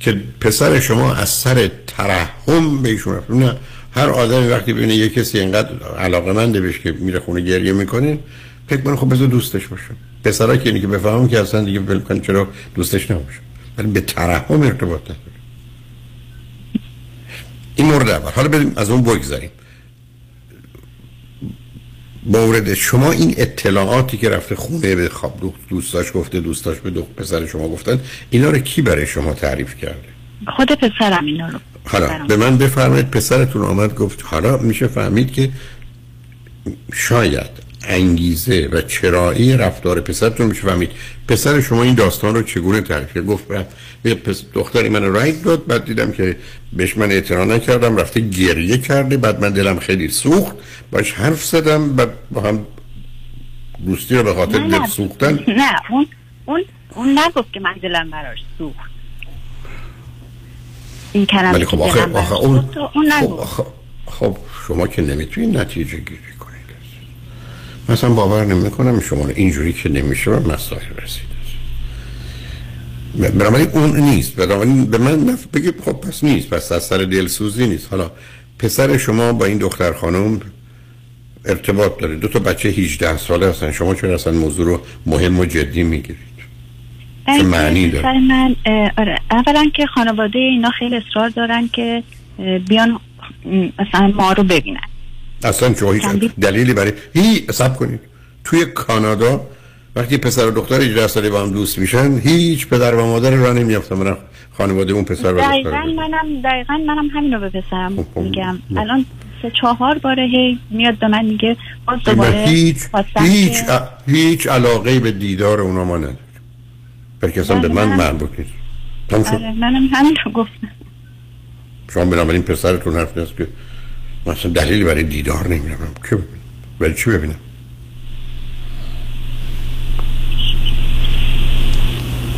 که پسر شما از سر ترحم بهشون رفت. هر آدمی وقتی ببینه یه کسی اینقدر علاقه منده بهش که میره خونه گریه می‌کنه فکر کنه خب بذار دوستش باشه. پسرا که اینی که بفهمم که اصلا دیگه ول چرا دوستش نباشه. ولی به ترحم ارتباط این مورد اول. حالا بریم از اون بگذاریم. مورد شما این اطلاعاتی که رفته خونه به خواب دوستاش گفته دوستاش به دو پسر شما گفتن اینا رو کی برای شما تعریف کرده؟ خود پسرم اینا رو. حالا به من بفرمایید پسرتون آمد گفت حالا میشه فهمید که شاید انگیزه و چرایی رفتار پسرتون میشه فهمید پسر شما این داستان رو چگونه تعریف گفت؟ دختری من رایت داد بعد دیدم که بهش من اعتنا نکردم رفته گریه کرده بعد من دلم خیلی سوخت باش حرف زدم بعد با هم دوستی رو به خاطر دل سوختن. نه اون اون اون نگفت که من دلم براش سوخت. این کلمه خب آخه, آخه اون, اون خب, خب شما که نمی‌تونید نتیجه گیری مثلا باور نمی‌کنم شما اینجوری که نمیشه به مسائل رسید. بنابراین اون نیست. بنابراین به من بگید خب پس نیست. پس از سر دلسوزی نیست. حالا پسر شما با این دختر خانم ارتباط داره. دو تا بچه 18 ساله هستن. شما چرا اصلا موضوع رو مهم و جدی می‌گیرید. چه معنی داره؟ من آره. اولا که خانواده اینا خیلی اصرار دارن که بیان مثلا ما رو ببینن. اصلا شما هیچ دلیلی برای هی سب کنید. توی کانادا وقتی پسر و دختر 18 ساله با هم دوست میشن هیچ پدر و مادر را نمیافتن من خانواده اون پسر و دختر دقیقا منم دقیقا منم همین رو به پسرم خب، خب، میگم. خب. الان سه چهار باره هی میاد به من میگه باز دوباره هیچ هیچ هیچ علاقه به دیدار اونا ما نداره بلکه اصلا به من مربوط نیست. آره منم همین رو گفتم. شما بنابراین پسرتون حرف نیست که مثلا دلیلی برای دیدار نمیرم که ببینم ولی چی ببینم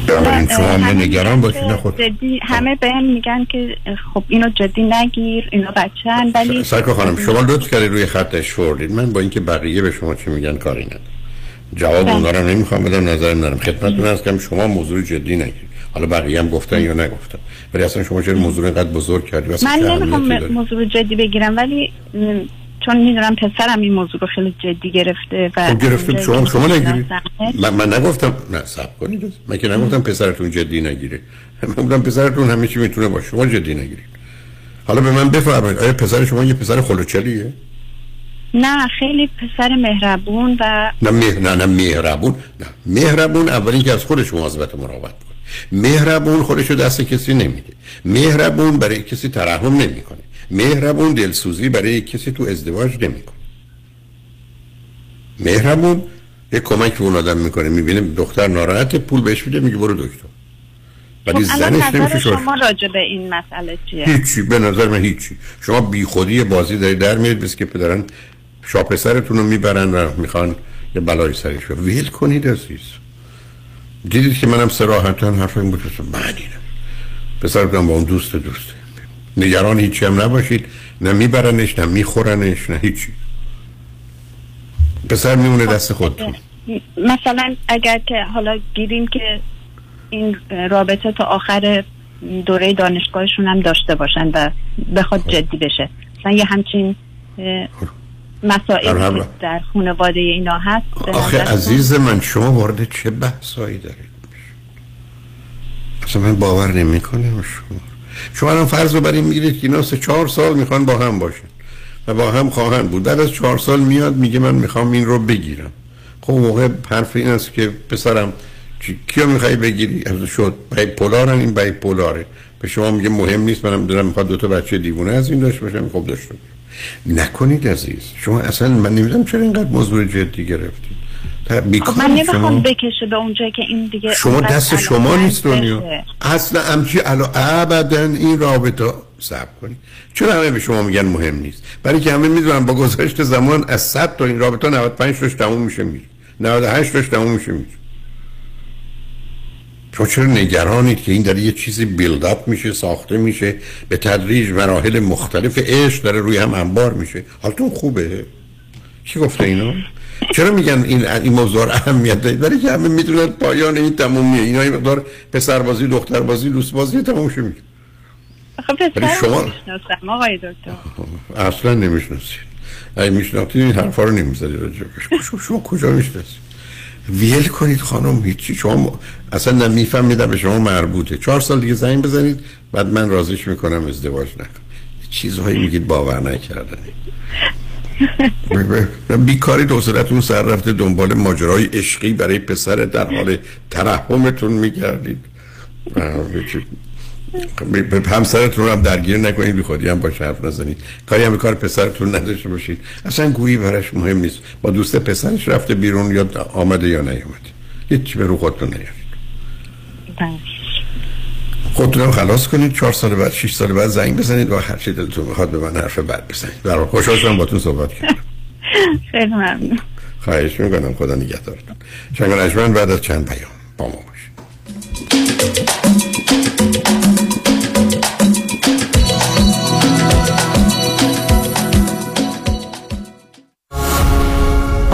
بنابراین شما هم نگران باشی نه خود. همه به هم میگن که خب اینو جدی نگیر اینا بچه هن ولی سرکا خانم شما لطف کردید روی خطش فوردید من با اینکه بقیه به شما چی میگن کاری ندارم. جواب اونا رو نمی‌خوام بدم نظرم ندارم. خدمتتون هست که شما موضوع جدی نگیرید. حالا بقیه هم گفتن یا نگفتن. ولی اصلا شما چرا موضوع اینقدر بزرگ کردی؟ من نمی‌خوام موضوع جدی بگیرم ولی چون می‌دونم پسرم این موضوع رو خیلی جدی گرفته و خب گرفته. شما شما نگیرید من, من نگفتم نه سب کنید. من که نگفتم پسرتون جدی نگیره. من گفتم پسرتون همه چی می‌تونه باشه. شما جدی نگیرید. حالا به من بفرمایید. آیا پسر شما یه پسر خلوچلیه؟ نه خیلی پسر مهربون و نه مه... نه نه مهربون. نه مهربون اولین که از خودش مواظبت مراقبت مهربون خودشو دست کسی نمیده. مهربون برای کسی ترحم نمی‌کنه. مهربون دلسوزی برای کسی تو ازدواج نمی‌کنه. مهربون یه کمک به اون آدم می‌کنه می‌بینه دختر ناراحت پول بهش میده میگه برو دکتر. ولی خب زنش نمیشه شما راجع به این مسئله چیه؟ هیچی به نظر من هیچی. شما بیخودی بازی داری در میرید بس که پدرن شاپسرتون رو می‌برن و می‌خوان یه بلای سرش ویل کنید عزیز. دیدید که منم سراحتا حرف این بود معنی پسرتون با اون دوست دوسته نگران هیچی هم نباشید. نه میبرنش نه میخورنش نه هیچی. پسر میمونه دست خودتون. مثلا اگر که حالا گیریم که این رابطه تا آخر دوره دانشگاهشون هم داشته باشن و بخواد خب. جدی بشه. مثلا یه همچین مسائلی که در خانواده اینا هست آخه عزیز من شما وارد چه بحثایی دارید؟ اصلا من باور نمی کنم شما. شما الان فرض رو برای می‌گیرید که اینا سه چهار سال می‌خوان با هم باشن و با هم خواهند بود. بعد از چهار سال میاد میگه من می‌خوام این رو بگیرم. خب موقع حرف این است که پسرم کیو می‌خوای بگیری؟ از شد بای پولار این بای پولاره به شما میگه مهم نیست منم دارم می‌خواد دو تا بچه دیوونه از این داشته باشم خب داشته نکنید عزیز. شما اصلا من نمی‌دونم چرا اینقدر موضوع جدی گرفتید. خب من نمی‌خوام بکشه به اونجایی که این دیگه شما دست شما نیست دنیا. اصلا همچی الا ابدا این رابطه صبر کنید. چرا همه به شما میگن مهم نیست؟ برای که همه می‌دونن با گذشت زمان از 100 تا این رابطه 95 تاش تموم میشه میره. 98 تاش تموم میشه میره. شما چرا نگرانید که این داره یه چیزی بیلد میشه ساخته میشه به تدریج مراحل مختلف عشق داره روی هم انبار میشه. حالتون خوبه؟ کی گفته اینو چرا میگن این این موضوع اهمیت داره برای که همه می‌دونن پایان این تمومیه. اینا این مقدار پسر بازی دختر بازی لوس بازی تموم شه میشه خب شما آقای دکتر. اصلا نمی‌شناسید. اگه میشناختید این حرفا رو نمی‌زدید راجبش شما کجا می‌شناسید ویل کنید خانم هیچی. شما اصلا نمیفهمیدم به شما مربوطه. چهار سال دیگه زنگ بزنید بعد من رازش می‌کنم ازدواج نکن چیزهایی میگید باور نکردنی بیکاری دوسرتون سر رفته دنبال ماجرای عشقی برای پسر در حال ترحمتون میگردید همسرتون هم درگیر نکنید بی خودی هم باشه حرف نزنید. کاری هم کار پسرتون نداشته باشید. اصلا گویی برش مهم نیست. با دوست پسرش رفته بیرون یا آمده یا نیامده. هیچ به رو خودتون نیارید خودتونم خلاص کنید. چهار سال بعد شش سال بعد زنگ بزنید و هر چی دلتون می‌خواد به من حرف بعد بزنید. برای خوشحال شدم باتون صحبت کردم. خیلی ممنون. خواهش می‌کنم. خدا نگهدارتون. شنگ بعد از چند پیام با ما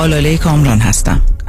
آلاله کامران هستم.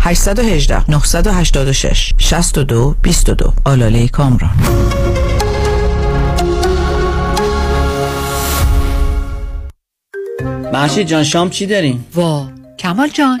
818 986 62 22 آلاله کامران. محشید جان شام چی داریم؟ وا کمال جان.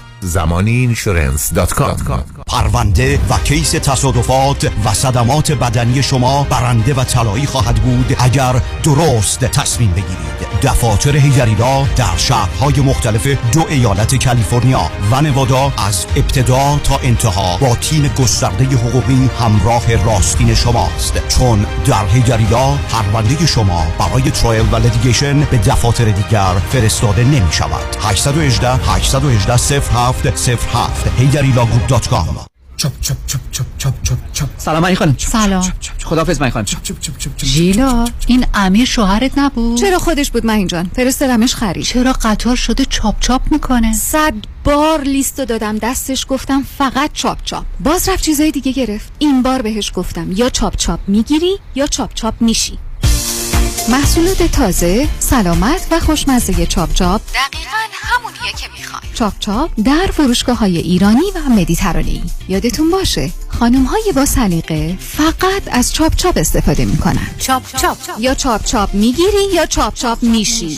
زمانی insurance dot پرونده و case تصادفات و صدمات بدنی شما برنده و طلایی خواهد بود اگر درست تصمیم بگیرید. دفاتر هیجریلا در شهرهای مختلف دو ایالت کالیفرنیا و نوادا از ابتدا تا انتها با تیم گسترده حقوقی همراه راستین شماست. چون در هیجری Law پرونده شما برای trial و litigation به دفاتر دیگر فرستاده نمی شود 818 818 07 07 هیجری Law Group.com چپ چپ چپ چپ چپ چپ چپ. سلام علی خانم. سلام. خدافظ مای خانم. ژیلا این امیر شوهرت نبود؟ چرا خودش بود من جان؟ فرستادمش خرید. چرا قطار شده چاپ چاپ می‌کنه؟ صد بار لیستو دادم دستش گفتم فقط چاپ چاپ. باز رفت چیزای دیگه گرفت. این بار بهش گفتم یا چاپ چاپ می‌گیری یا چاپ چاپ میشی. محصولات تازه، سلامت و خوشمزه چاپ چاپ. دقیقا همونیه که می‌خوای. چاپ چاپ در فروشگاه های ایرانی و مدیترانه‌ای. یادتون باشه خانم های با سلیقه فقط از چاپ چاپ استفاده می‌کنن. چاپ چاپ. یا چاپ چاپ می‌گیری یا چاپ چاپ میشی.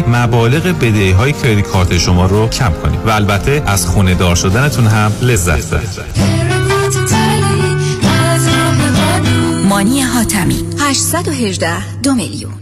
مبالغ بدهی های کردیت کارت شما رو کم کنید و البته از خونه دار شدنتون هم لذت ببرید. مانی حاتمی. 818 دو میلیون.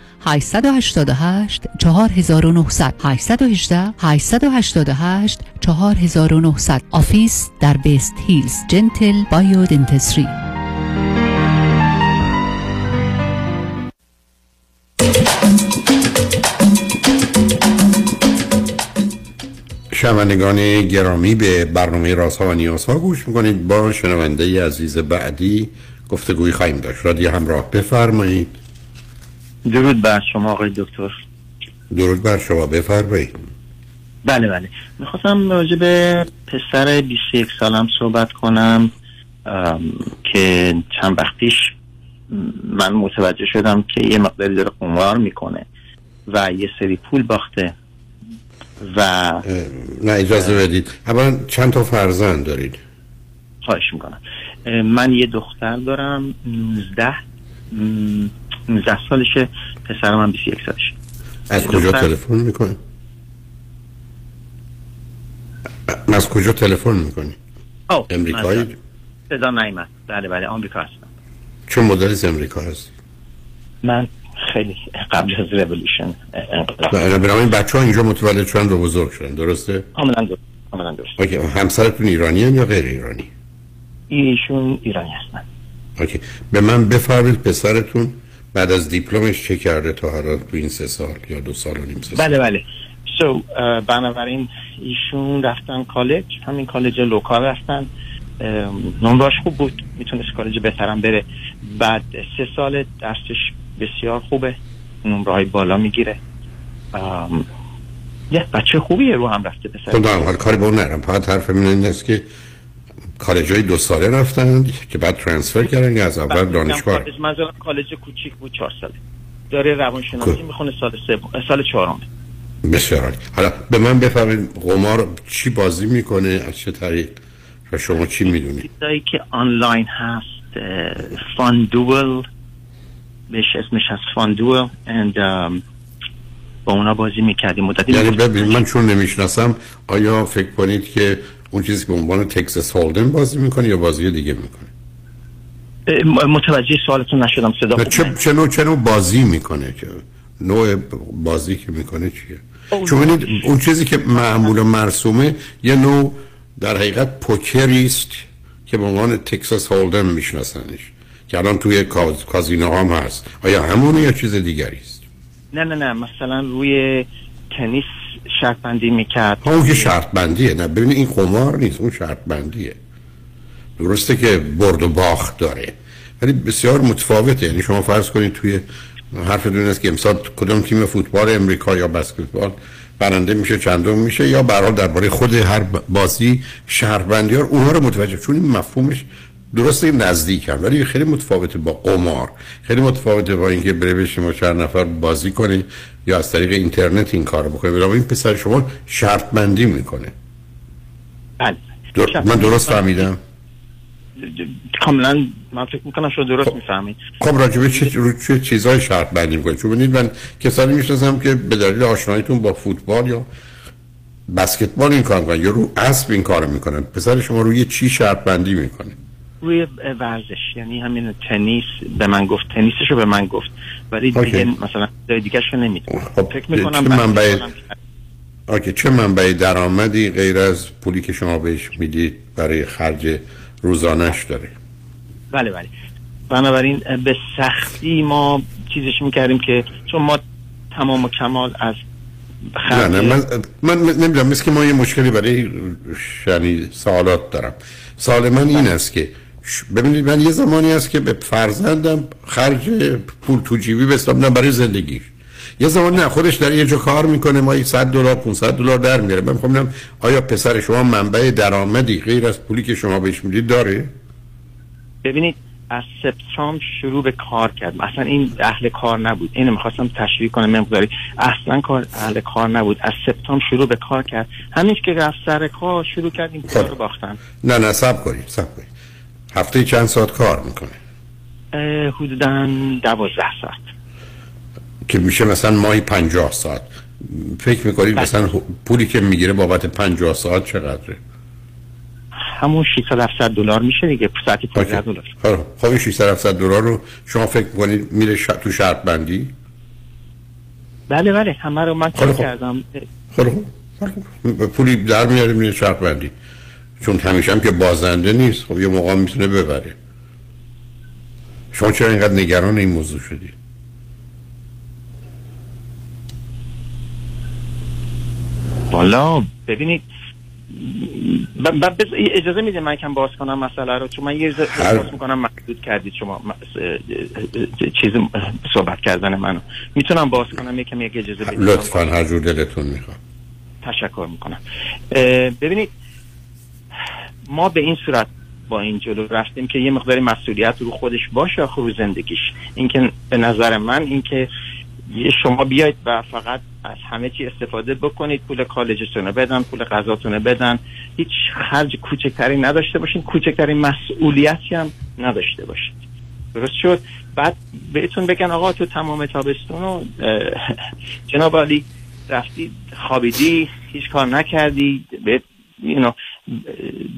888 4900 818 888 4900 office در West Hills Gentle Biodentistry شنوندگان گرامی به برنامه رازها و نیازها گوش می‌کنید. با شنونده عزیز بعدی گفتگوی خواهیم داشت. رادیو همراه بفرمایید. درود بر شما آقای دکتر. درود بر شما بفرمایید. بله بله. می‌خواستم راجع به پسر 21 سالم صحبت کنم که چند وقتیش من متوجه شدم که یه مقداری داره قمار می‌کنه و یه سری پول باخته و نه اجازه بدید. اولا چند تا فرزند دارید؟ خواهش می‌کنم. من یه دختر دارم 19 19 سالشه پسرم هم 21 سالشه از کجا تلفن می‌کنی؟ از کجا تلفن می‌کنی؟ امریکایی؟ صدا نیمت بله بله آمریکا هستم چه مدل امریکا هست؟ من خیلی قبل از رولوشن نه بنابراین بچه ها اینجا متولد شدن و بزرگ شدن درسته؟ کاملا درست کاملا درست OK همسرتون ایرانی هم یا غیر ایرانی؟ ایشون ایرانی هستن OK به من بفرمایید پسرتون بعد از دیپلمش چه کرده تا حالا تو این سه سال یا دو سال و نیم سه بله بله. so so, بنابراین ایشون رفتن کالج همین کالج local رفتن. نمراش خوب بود می‌تونست کالج بهترم بره. بعد سه سال درسش بسیار خوبه نمره های بالا می‌گیره. یه بچه خوبیه رو هم رفته پسر. خب حال کاری با اون نرم فقط حرف من این است که کالج های دو ساله رفتن که بعد transfer کردن از اول دانشگاه. کالج منظورم کالج کوچیک بود چهار ساله. داره روانشناسی می‌خونه سال سه سال چهارم. بسیار حالا به من بفرمایید قمار چی بازی می‌کنه؟ از چه طریق؟ و شما چی می‌دونید؟ چیزایی که آنلاین هست FanDuel بهش اسمش هست FanDuel and um, با اونا بازی می‌کردیم. مدتی یعنی ببین من چون نمی‌شناسم آیا فکر کنید که اون چیزی که به عنوان تکساس هولدن بازی می‌کنه یا بازی دیگه می‌کنه متوجه سوالتون نشدم صدا چه چه نوع چه نوع بازی می‌کنه که؟ نوع بازی که می‌کنه چیه؟ چون اون چیزی که معمول و مرسومه یه نوع در حقیقت پوکری است که به عنوان تکساس هولدم میشناسنش که الان توی کاز... کازینو هم هست. آیا همونه یا چیز دیگری است؟ نه نه نه. مثلا روی تنیس شرط بندی می‌کرد اون که شرط بندیه نه ببینید این قمار نیست اون شرط بندیه درسته که برد و باخت داره. ولی بسیار متفاوته. یعنی شما فرض کنید توی حرف دون است که امسال کدام تیم فوتبال امریکا یا بسکتبال برنده میشه چندم میشه یا برحال درباره خود هر بازی شهروندی ها اونها رو متوجه چون مفهومش درسته نزدیک هم ولی خیلی متفاوته با قمار. خیلی متفاوته با اینکه بره بشیم و چند نفر بازی کنه یا از طریق اینترنت این کار بکنه. برای این پسر شما شرط بندی می‌کنه. بله. در... من درست فهمیدم؟ کاملا من فکر می‌کنم شما درست می‌فهمید. خب راجبه چه چه چیزای شرط بندی می‌کنه؟ چون ببینید من کسانی می‌شناسم که به دلیل آشناییتون با فوتبال یا بسکتبال این کار می‌کنن یا رو اسب این کار می‌کنن. پسر شما روی چی شرط بندی می‌کنه؟ روی ورزش. یعنی همین تنیس به من گفت تنیسشو به من گفت. ولی دیگه مثلا دیگه شو نمی‌دونم. خب فکر می‌کنم چه منبع آکه چه منبع درآمدی غیر از پولی که شما بهش می‌دید برای خرج روزانش داره؟ بله بله. بنابراین به سختی ما چیزش می‌کردیم که چون ما تمام و کمال از نه نه من, من نمی‌دونم مثل که ما یه مشکلی برای یعنی سوالات دارم. سوال من این است که ببینید من یه زمانی است که به فرزندم خرج پول تو جیبی بستم برای زندگیش. یه زمان نه خودش در یه جا کار می‌کنه ما 100 دلار 500 دلار در میاره. من می‌خوام آیا پسر شما منبع درآمدی غیر از پولی که شما بهش می‌دید داره؟ ببینید از سپتامبر شروع به کار کرد مثلا این اهل کار نبود. اینو می‌خواستم تشریح کنم مقداری. اصلا کار اهل کار نبود. از سپتامبر شروع به کار کرد. همین که رفت سر کار شروع کرد این کار رو باختن. نه نه سب کنید سب کنید. هفته چند ساعت کار می‌کنه حدودا دوازده ساعت. که میشه مثلا ماهی پنجاه ساعت. فکر می‌کنید مثلا پولی که می‌گیره بابت پنجاه ساعت چقدره؟ همون 600 700 دلار میشه دیگه ساعتی 15 دلار. خب این 600 700 دلار رو شما فکر کنید میره ش... تو شرط بندی؟ بله بله همه رو من کار کردم. خب پولی در میاره میره شرط بندی. چون همیشه هم که بازنده نیست. خب یه موقع می‌تونه ببره. شما چرا اینقدر نگران این موضوع شدید والا ببینید اجازه میده من کم باز کنم مسئله رو؟ چون من یه باز می‌کنم محدود کردید شما. چیز صحبت کردن منو. می‌تونم باز کنم یکم یک اجازه بدید. لطفا هر جور دلتون می‌خوام تشکر می‌کنم. ببینید ما به این صورت با این جلو رفتیم که یه مقداری مسئولیت رو خودش باشه رو زندگیش. اینکه به نظر من اینکه شما بیاید و فقط از همه چی استفاده بکنید پول کالجتون بدن پول غذاتون بدن. هیچ خرج کوچکتری نداشته باشین کوچکترین مسئولیتی هم نداشته باشید درست شد؟ بعد بهتون بگن آقا تو تمام تابستون رو جناب علی رفتی خوابیدی هیچ کار نکردی به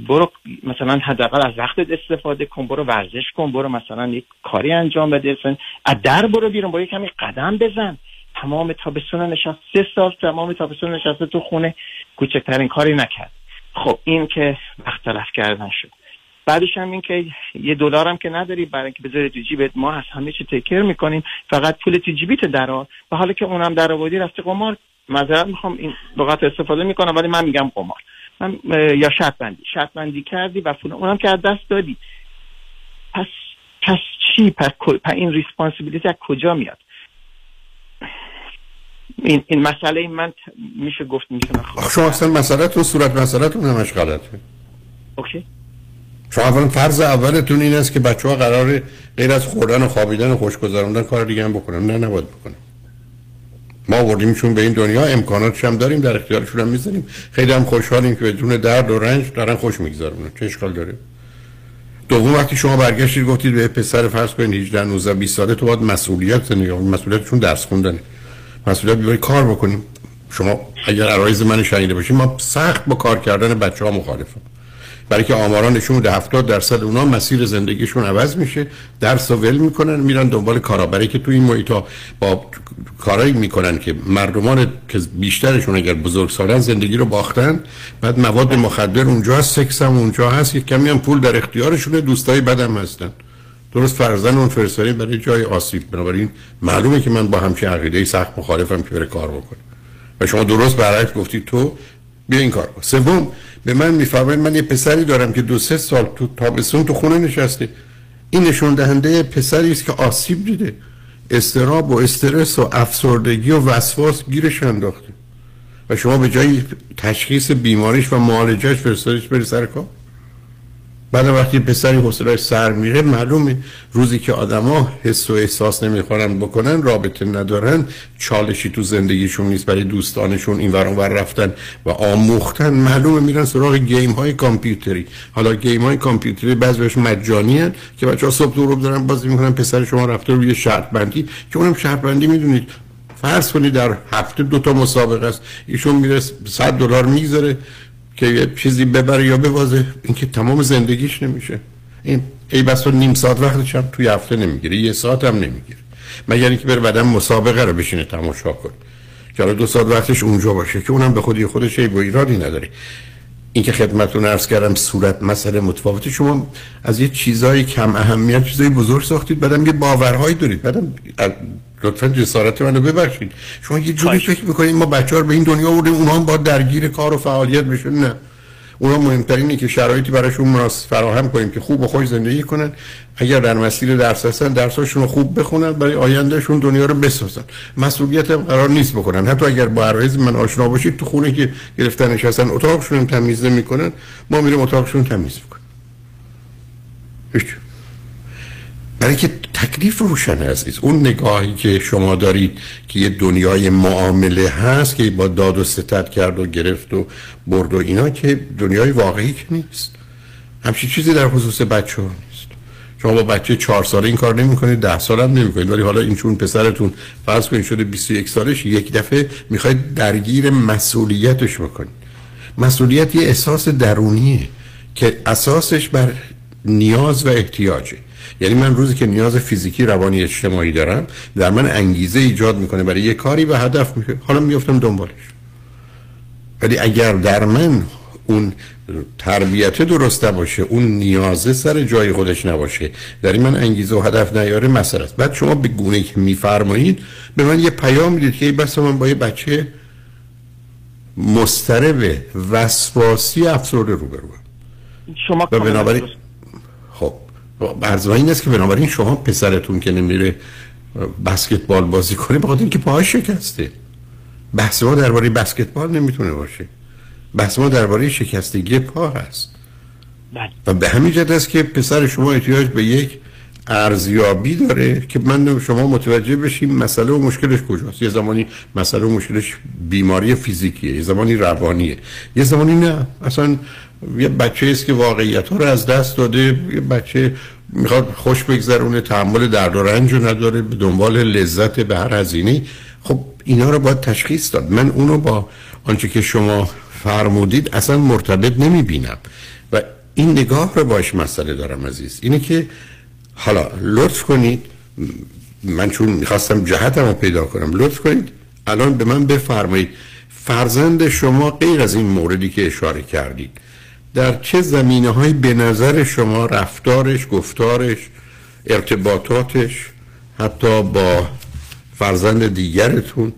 برو مثلا حداقل از وقتت استفاده کن برو ورزش کن برو مثلا یک کاری انجام بده. از در برو بیرون با یک کمی قدم بزن. تمام تابستون نشست. سه سال تمام تابستون نشسته تو خونه. کوچکترین کاری نکرد. خب این که وقت تلف کردن شد. بعدش هم این که یه دلار هم که نداری برای اینکه بذاری تو جیبت. ما از همه چی take care می‌کنیم. فقط پول تو جیبیت درار و حالا که اونم در آوردی رفته قمار. معذرت می‌خوام این لغت استفاده می‌کنم ولی من میگم قمار. من یا شرط بندی شرط بندی کردی و فلان. اونم که از دست دادی. پس پس چی؟ پس, پس این responsibility از کجا میاد؟ این, این مسئله من میشه گفت میشه شما اصلا مسئله تو صورت مسئله تون همش غلطه. اوکی. شما اولا فرض اولتون این است که بچه ها قرار غیر از خوردن و خوابیدن و خوشگذراندن کار دیگه هم بکنن. نه نباید بکنن. ما آوردیمشون به این دنیا امکاناتش هم داریم در اختیارشون هم می‌ذاریم. خیلی هم خوشحالیم که بدون درد و رنج دارن خوش می‌گذارن. چه اشکال داره؟ دوم وقتی شما برگشتید گفتید به پسر فرض کنید 18 19 20 ساله تو باید مسئولیت نگاه مسئولیتشون درس خوندنه. مسئولیت بیای کار بکنیم. شما اگر عرایز من شنیده باشید ما سخت با کار کردن بچه ها مخالفم. برای که آماران نشون میده 70 درصد اونا مسیر زندگیشون عوض میشه درس و ول می‌کنن میرن دنبال کارا برای که تو این محیط با کارایی می‌کنن که مردمان که بیشترشون اگر بزرگ سالن زندگی رو باختن بعد مواد مخدر اونجا هست سکس هم اونجا هست یک کمی هم پول در اختیارشونه دوستای بدم هستن. درست فرزن اون فرستاری برای جای آسیب بنابراین معلومه که من با همچین عقیده سخت مخالفم که بره کار بکنه. و شما درست برعکس گفتی تو بیا این کار سوم به من میفرمایید من یه پسری دارم که دو سه سال تو تابستون تو خونه نشسته. این نشون دهنده پسری است که آسیب دیده. استراب و استرس و افسردگی و وسواس گیرش انداخته. و شما به جای تشخیص بیماریش و معالجهش فرستادیش بری سر کار؟ بعد وقتی پسری حوصله‌اش سر میره معلومه روزی که آدما حس و احساس نمی‌خورن بکنن رابطه ندارن چالشی تو زندگیشون نیست برای دوستانشون این ور ور رفتن و آموختن معلومه میرن سراغ گیم های کامپیوتری. حالا گیم های کامپیوتری بعضیش مجانی هن که بچه‌ها صبح دور دارن بازی می‌کنن پسر شما رفته روی شرط بندی که اونم شرط بندی می‌دونید. فرض کنید در هفته دو تا مسابقه است. ایشون میره 100 دلار می‌گذاره. که یه چیزی ببره یا ببازه. این که تمام زندگیش نمیشه. این ای بس نیم ساعت وقتش هم توی هفته نمی‌گیره یه ساعت هم نمی‌گیره مگر اینکه بره بعدم مسابقه رو بشینه تماشا کنه. که دو ساعت وقتش اونجا باشه که اونم به خودی خودش ای با ایرادی نداره. این که خدمتتون عرض کردم صورت مسئله متفاوتی شما از یه چیزای کم اهمیت چیزای بزرگ ساختید بعدم یه باورهایی دارید. بعدم لطفا جسارت منو ببخشید. شما یه جوری فکر می‌کنید ما بچه رو به این دنیا بودیم اونها هم با درگیر کار و فعالیت بشن؟ نه. اونا مهمترینه که شرایطی براشون مناسب فراهم کنیم که خوب و خوش زندگی کنن. اگر در مسیر درس هستن درساشون رو خوب بخونن برای آیندهشون دنیا رو بسازن. مسئولیت هم قرار نیست بکنن حتی اگر با عرایز من آشنا باشید تو خونه که گرفتن نشستن اتاقشون تمیز نمی‌کنن ما میریم اتاقشون تمیز می‌کنیم. هیچ برای که تکلیف روشن عزیز اون نگاهی که شما دارید که یه دنیای معامله هست که با داد و ستت کرد و گرفت و برد و اینا که دنیای واقعی که نیست. همچین چیزی در خصوص بچه ها نیست. شما با بچه چهار ساله این کار نمی کنید ده سال هم نمی کنید ولی حالا این چون پسرتون فرض کنید شده 21 سالش یک دفعه می‌خواید درگیر مسئولیتش بکنید. مسئولیت یه احساس درونیه که اساسش بر نیاز و احتیاجه. یعنی من روزی که نیاز فیزیکی روانی اجتماعی دارم در من انگیزه ایجاد می‌کنه برای یه کاری و هدف میشه. حالا میفتم دنبالش. ولی اگر در من اون تربیت درسته باشه اون نیازه سر جای خودش نباشه در این من انگیزه و هدف نیاره مسئله است. بعد شما به گونه که میفرمایید به من یه پیام می‌دید که بس من با یه بچه مسترب وسواسی افسرده روبرو شما و بنابراین عرض این است که بنابراین شما پسرتون که نمیره بسکتبال بازی کنه بخاطر اینکه پاهاش شکسته. بحث ما درباره بسکتبال نمی‌تونه باشه. بحث ما درباره شکستگی پا هست. بله. و به همین جد است که پسر شما احتیاج به یک ارزیابی داره که من شما متوجه بشیم مسئله و مشکلش کجاست. یه زمانی مسئله و مشکلش بیماری فیزیکیه یه زمانی روانیه. یه زمانی نه. اصلا یه بچه است که واقعیت ها رو از دست داده. یه بچه می‌خواد خوش بگذرونه تحمل درد و رنج رو نداره به دنبال لذت به هر هزینه خب اینا رو باید تشخیص داد. من اونو با آنچه که شما فرمودید اصلا مرتبط نمی بینم و این نگاه رو باش مسئله دارم عزیز. اینه که حالا لطف کنید. من چون می‌خواستم جهتم رو پیدا کنم. لطف کنید. الان به من بفرمایید. فرزند شما غیر از این موردی که اشاره کردید. در چه زمینه های به نظر شما رفتارش گفتارش ارتباطاتش حتی با فرزند دیگرتون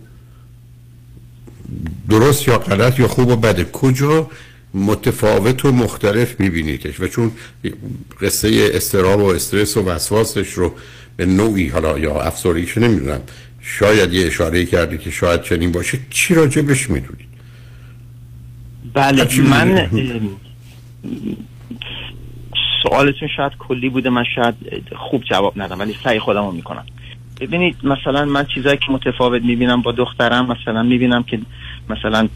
درست یا غلط یا خوب و بده کجا متفاوت و مختلف میبینیدش؟ و چون قصه استراب و استرس و وسواسش رو به نوعی حالا یا افسردگیش نمی‌دونم شاید یه اشاره کردی که شاید چنین باشه چی راجبش می‌دونید؟ بله من سوالتون شاید کلی بوده من شاید خوب جواب ندم ولی سعی خودم رو می‌کنم. ببینید مثلا من چیزایی که متفاوت می‌بینم با دخترم مثلا می‌بینم که مثلا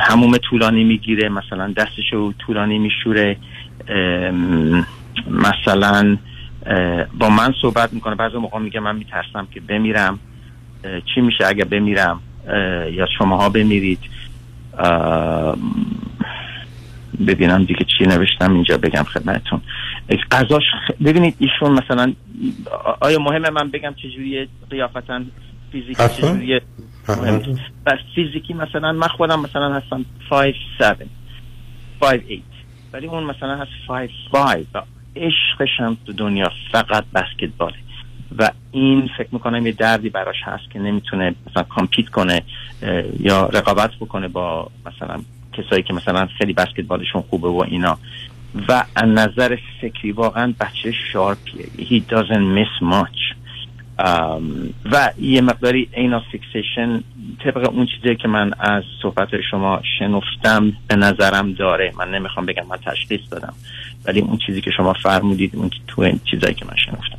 هموم طولانی می‌گیره مثلا دستشو طولانی میشوره مثلا با من صحبت می‌کنه بعضی موقع میگه من میترسم که بمیرم چی میشه اگه بمیرم یا شماها بمیرید ببینم دیگه چی نوشتم اینجا بگم خدمتتون. خ- ببینید ایشون مثلا آیا مهمه من بگم چجوری قیافتا فیزیکی حتما. چجوری مهم نیست. بس فیزیکی مثلا من خودم مثلا هستم 5 7 5 8 ولی اون مثلا هست 5 5 و عشقش هم تو دنیا فقط بسکتباله. و این فکر می‌کنم یه دردی براش هست که نمی‌تونه مثلا کامپیت کنه یا رقابت بکنه با مثلا کسایی که مثلا خیلی بسکتبالشون خوبه و اینا. و از نظر فکری واقعا بچه شارپیه. He doesn't miss much. ام، و یه مقداری اینا fixation طبق اون چیزی که من از صحبت شما شنفتم به نظرم داره. من نمی‌خوام بگم من تشخیص دادم. ولی اون چیزی که شما فرمودید اون تو این چیزایی که من شنفتم.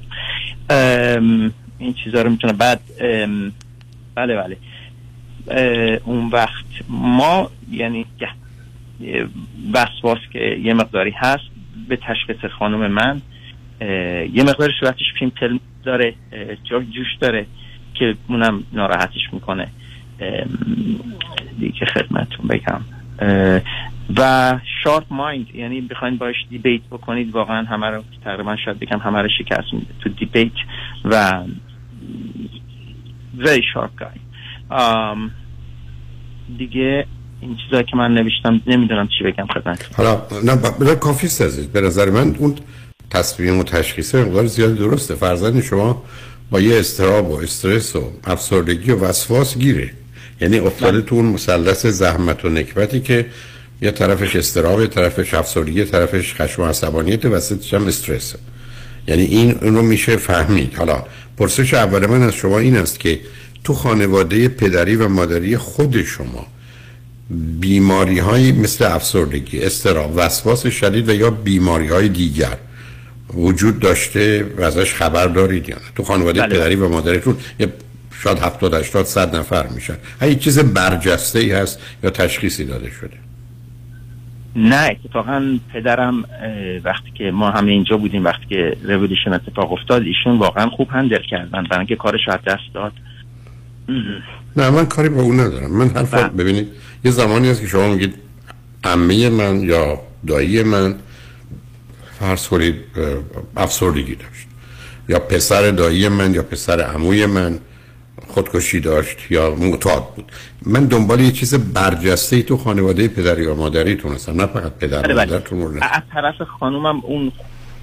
ام، این چیزا رو می‌تونه بعد ام، بله بله. اون وقت ما یعنی وسواس که یه مقداری هست به تشخیص خانم من. یه مقدار صورتش pimple داره جوش داره که اونم ناراحتش می‌کنه. دیگه خدمتتون بگم. و sharp mind یعنی بخواین باش debate بکنید واقعا همه رو تقریبا شاید بگم همه رو شکست میده تو debate و very sharp guy. um, دیگه این چیزایی که من نوشتم نمی‌دونم چی بگم خدمت. حالا نه ب- کافی است به نظر من اون تصمیم و تشخیص مقدار زیاد درسته. فرزند شما با یه استراب و استرس و افسردگی و وسواس گیره. یعنی افتاده تو اون مثلث زحمت و نکبتی که یه طرفش استراب یه طرفش افسردگی یه طرفش خشم و عصبانیت وسطش هم استرسه یعنی این اون رو میشه فهمید. حالا پرسش اول من از شما این است که تو خانواده پدری و مادری خود شما بیماری های مثل افسردگی استراب وسواس شدید و یا بیماری های دیگر وجود داشته و ازش خبر دارید یا نه؟ تو خانواده بله. پدری و مادرتون یه شاید 70 80 100 نفر میشن. هیچ چیز برجسته ای هست یا تشخیصی داده شده؟ نه اتفاقا پدرم وقتی که ما همه اینجا بودیم وقتی که رولوشن اتفاق افتاد ایشون واقعا خوب هندل کردن برای اینکه کارش از دست داد. نه من کاری با اون ندارم. من حرف بله. ببینید یه زمانی هست که شما میگید عمه من یا دایی من فرض کنید افسردگی داشت یا پسر دایی من یا پسر عموی من خودکشی داشت یا معتاد بود من دنبال یه چیز برجسته ای تو خانواده پدری و مادریتون هستم نه فقط پدر بله و بله. مادرتون رو نه. از طرف خانومم اون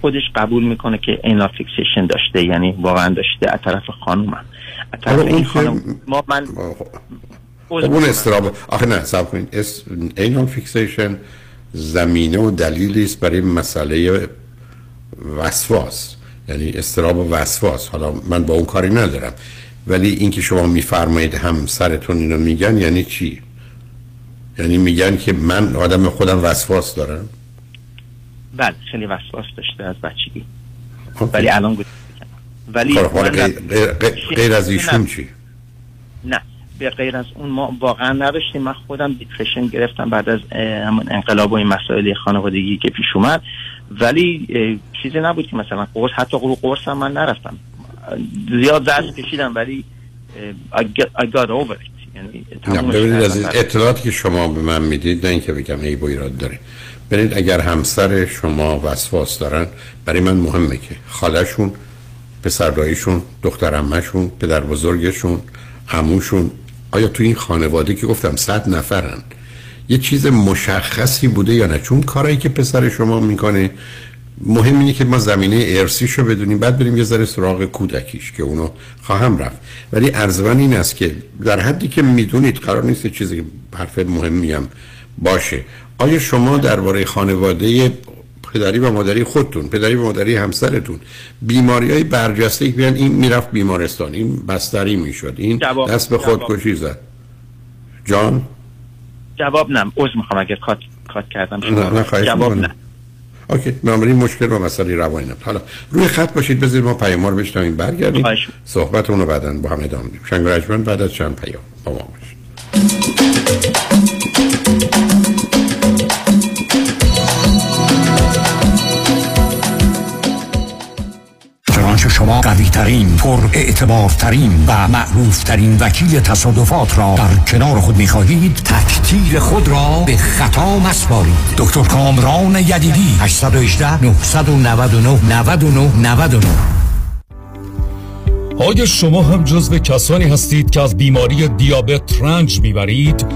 خودش قبول می‌کنه که اینا فیکسیشن داشته یعنی واقعا داشته از طرف خانومم از طرف این خانم ما من خب اون اضطراب آخه نه صبر کنید. اس... anal fixation زمینه و دلیلی است برای مسئله وسواس. یعنی اضطراب و وسواس. حالا من با اون کاری ندارم. ولی اینکه شما میفرمایید همسرتون اینو میگن یعنی چی؟ یعنی میگن که من آدم خودم وسواس دارم؟ بله خیلی وسواس داشته از بچگی. ولی الان. ولی خب، غیر, غیر- غیر از ایشون چی؟ نه. به غیر از اون ما واقعا نداشتیم. من خودم دیپرشن گرفتم بعد از همون انقلاب و این مسائل خانوادگی که پیش اومد. ولی چیزی نبود که مثلا قرص حتی رو قرص هم من نرفتم. زیاد زرد کشیدم ولی I got, over it. یعنی ببینید. از اطلاعاتی که شما به من می‌دید نه اینکه بگم عیب و ایراد داره. ببینید اگر همسر شما وسواس دارن برای من مهمه که خالشون پسرداییشون دختر عمه‌شون پدر بزرگشون عموشون آیا تو این خانواده که گفتم صد نفرن یه چیز مشخصی بوده یا نه؟ چون کارایی که پسر شما می‌کنه مهم اینه که ما زمینه ارسیش رو بدونیم بعد بریم یه ذره سراغ کودکیش که اونو خواهم رفت. ولی ارزوان این است که در حدی که می‌دونید قرار نیست چیزی حرف مهمی هم باشه. آیا شما درباره خانواده پدری و مادری خودتون پدری و مادری همسرتون. بیماری های برجسته که بیان این می‌رفت بیمارستان. این بستری می‌شد. این جواب- دست به. خودکشی زد. جان؟ جواب نه. عذر می‌خوام اگر کات کات کردم. نه نه خواهش جواب. نه. اوکی. بنابراین مشکل و مسئله روانی نبود حالا روی خط باشید بذارید ما پیام رو بشنویم. برگردیم. صحبتمون رو بعدا با هم ادامه میدیم. شنگ بعد از چند پیام با ما باشید. شما شما قوی ترین پر اعتبارترین و معروف ترین وکیل تصادفات را در کنار خود می خواهید تکتیر خود را به خطا مسپارید دکتر کامران یدیدی 818 999 99 99 آیا شما هم جزو کسانی هستید که از بیماری دیابت رنج می‌برید؟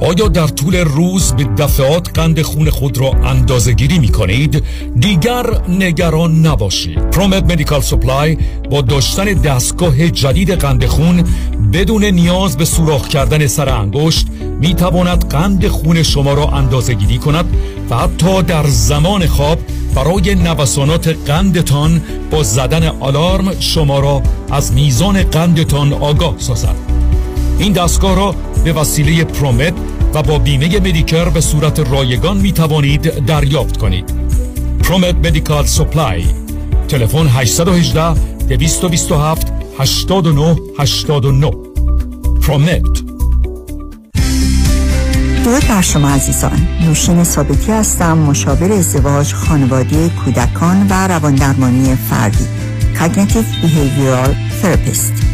آیا در طول روز به دفعات قند خون خود را اندازه گیری می کنید؟ دیگر نگران نباشید پرومت مدیکال سپلای با داشتن دستگاه جدید قند خون بدون نیاز به سوراخ کردن سر انگشت می تواند قند خون شما را اندازه گیری کند و حتی در زمان خواب برای نوسانات قندتان با زدن آلارم شما را از میزان قندتان آگاه سازد این دستگاه را به وسیله پرومت و با بیمه مدیکر به صورت رایگان می توانید دریافت کنید. پرومت مدیکال سپلای. تلفن 818 227 89 89 پرومت. درود بر شما عزیزان. نوشین ثابتی هستم مشاور ازدواج خانواده کودکان و رواندرمانی فردی Cognitive Behavioral Therapist.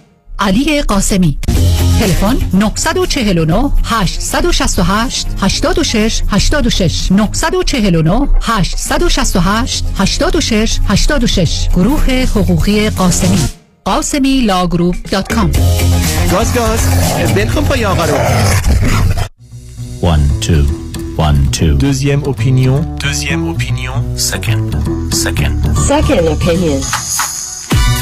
علی قاسمی تلفن 949 868 86 86 949 868 86 86 گروه حقوقی قاسمی قاسمی لاگروپ دات کام گاز گاز بلکن پای آقا رو 1 2 1 2 Deuxième opinion. Deuxième opinion. Second. Second. Second opinion.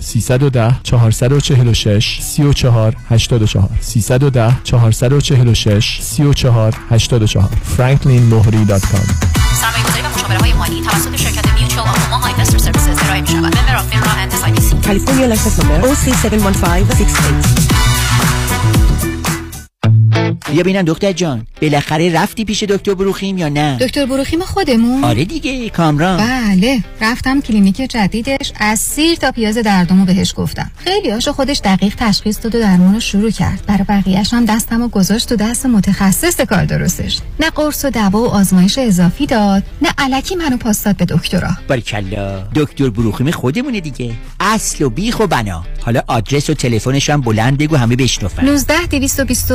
310 446 34 84 310 446 34 84 franklinmohri.com سرمایه‌گذاری و مشاوره های مالی توسط شرکت Mutual of Omaha Investor Services ارائه می‌شود. member of FINRA and SIPC. California license number OC71568. بیا ببینم دکتر جان. بالاخره رفتی پیش دکتر بروخیم یا نه؟ دکتر بروخیم خودمون. آره دیگه کامران. بله رفتم کلینیک جدیدش از سیر تا پیاز دردمو بهش گفتم. خیلی هاشو خودش دقیق تشخیص داد و درمون رو شروع کرد. برای بقیهش هم دستم و گذاشت تو دست متخصص کار درستش. نه قرص و دوا و آزمایش اضافی داد نه علکی منو پاس داد به دکترا. باریکلا دکتر بروخیم خودمونه دیگه. اصل و بیخ و بنا. حالا آدرس و تلفنش هم بلند بگو همه بشنفن 19 220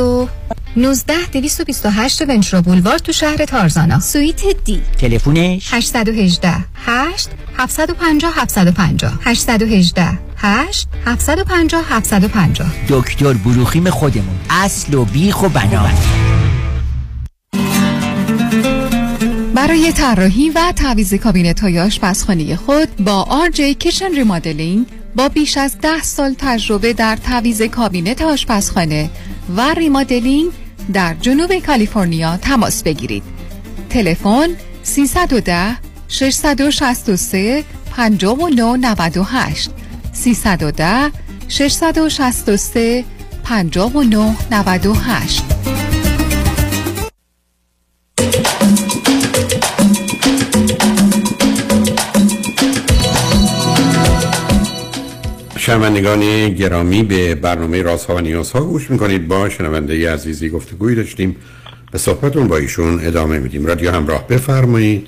19 228 Ventura بولوار تو شهر تارزانا. suite D. تلفنش 818 8 750 750 818 8 750 750 دکتر بروخیم خودمون. اصل و بیخ و بنا. برای طراحی و تعویض کابینت های آشپزخانه خود با RJ Kitchen Remodeling با بیش از ده سال تجربه در تعویض کابینت آشپزخانه و ریمادلینگ در جنوب کالیفرنیا تماس بگیرید. تلفن 310 663 5998 310 663 5998 شنوندگان گرامی به برنامه رازها و نیازها گوش می‌کنید. با شنونده عزیزی گفتگوی داشتیم. به صحبتون با ایشون ادامه میدیم. رادیو همراه بفرمایید.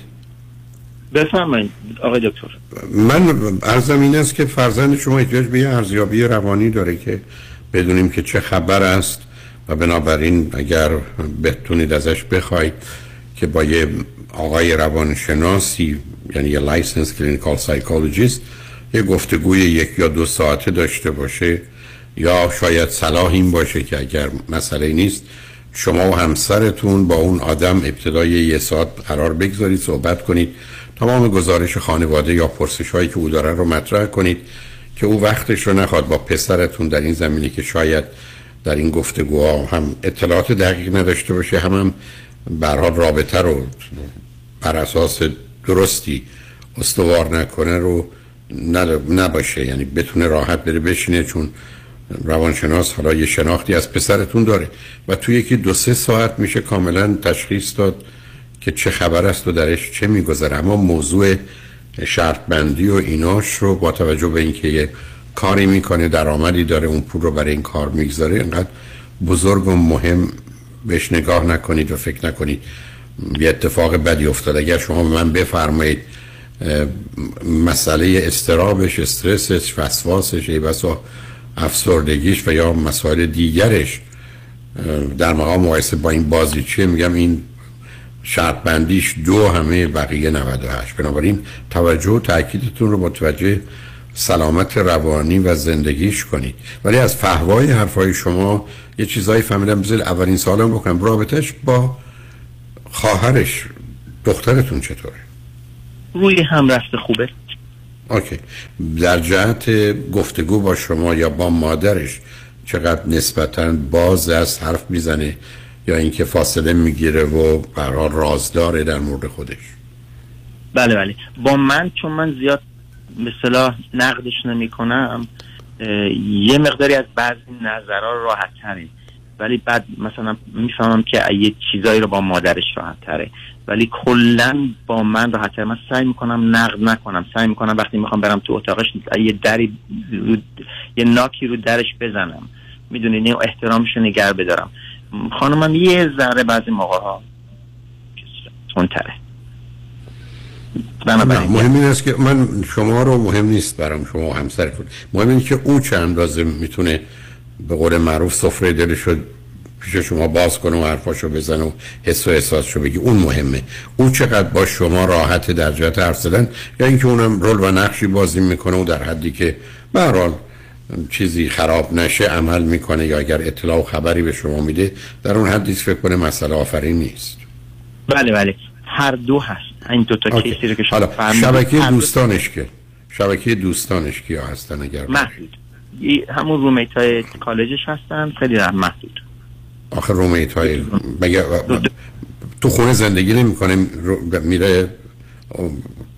بفرمایید آقای دکتر. من ارزم این است که فرزند شما احتیاج به یه ارزیابی روانی داره که بدونیم که چه خبر است و بنابراین اگر بتونید ازش بخواید که با یه آقای روانشناسی یعنی یه licensed clinical psychologist یه گفتگوی یک یا دو ساعته داشته باشه یا شاید صلاح این باشه که اگر مسئله نیست شما و همسرتون با اون آدم ابتدای یه ساعت قرار بگذارید صحبت کنید. تمام گزارش خانواده یا پرسش هایی که او داره رو مطرح کنید که او وقتش رو نخواد با پسرتون در این زمینه‌ای که شاید در این گفتگوها هم اطلاعات دقیق نداشته باشه هم هم برحال رابطه رو بر اساس درستی استوار نکنه رو نباشه. یعنی بتونه راحت بره بشینه چون روانشناس حالا یه شناختی از پسرتون داره. و توی یکی دو سه ساعت میشه کاملا تشخیص داد که چه خبر است و درش چه میگذره. اما موضوع شرط بندی و ایناش رو با توجه به اینکه یه کاری می‌کنه درآمدی داره اون پول رو برای این کار می‌گذاره اینقدر بزرگ و مهم بهش نگاه نکنید و فکر نکنید. یه اتفاق بدی افتاد. اگر شما من بفرمایید مسئله استرابش استرسش وسواسش ای بسا افسردگیش و یا مسائل دیگرش. در مقام مقایسه با این بازی چیه؟ میگم این شرط بندیش دو همه بقیه 98 بنابراین توجه و تاکیدتون رو متوجه سلامت روانی و زندگیش کنید. ولی از فهوای حرفای شما یه چیزایی فهمیدم بذار اولین سالم بکنم. رابطش با خواهرش دخترتون چطوره؟ روی هم رفته خوبه. اوکی. در جهت گفتگو با شما یا با مادرش چقدر نسبتا باز از حرف می‌زنه یا اینکه فاصله می‌گیره و برای رازداره در مورد خودش؟ بله بله. با من چون من زیاد مثلا نقدش نمی کنم یه مقداری از بعضی نظرها راحت ولی بعد مثلا می‌فهمم که یه چیزایی رو با مادرش راحت تره ولی کلا با من راحت تره من سعی می‌کنم نقد نکنم. سعی می‌کنم وقتی می‌خوام برم تو اتاقش یه دری یه ناکی رو درش بزنم. می‌دونی احترامش رو نگر بدارم. خانمم یه ذره بعضی موقع ها تره مهم این است که من شما رو مهم نیست برام شما همسرتون. مهم این که او چه اندازه می‌تونه به قول معروف سفره دلش رو پیش شما باز کنه و حرفاشو بزنه و حس و احساسشو بگی. اون مهمه. او چقدر با شما راحت در جهت حرف زدن یا اینکه اونم رول و نقشی بازی می‌کنه و در حدی که به چیزی خراب نشه عمل می‌کنه یا اگر اطلاع و خبری به شما میده در اون حدی فکر کنه مسئله آفرین نیست. بله بله. هر دو هست. این دو تا کیسی رو که شما شبکه دوستانش که. شبکه دوستانش کیا هستن اگر محدود همون رومیت های کالجش هستن. خیلی محدود آخه رومیت های تو خونه زندگی نمی‌کنه میره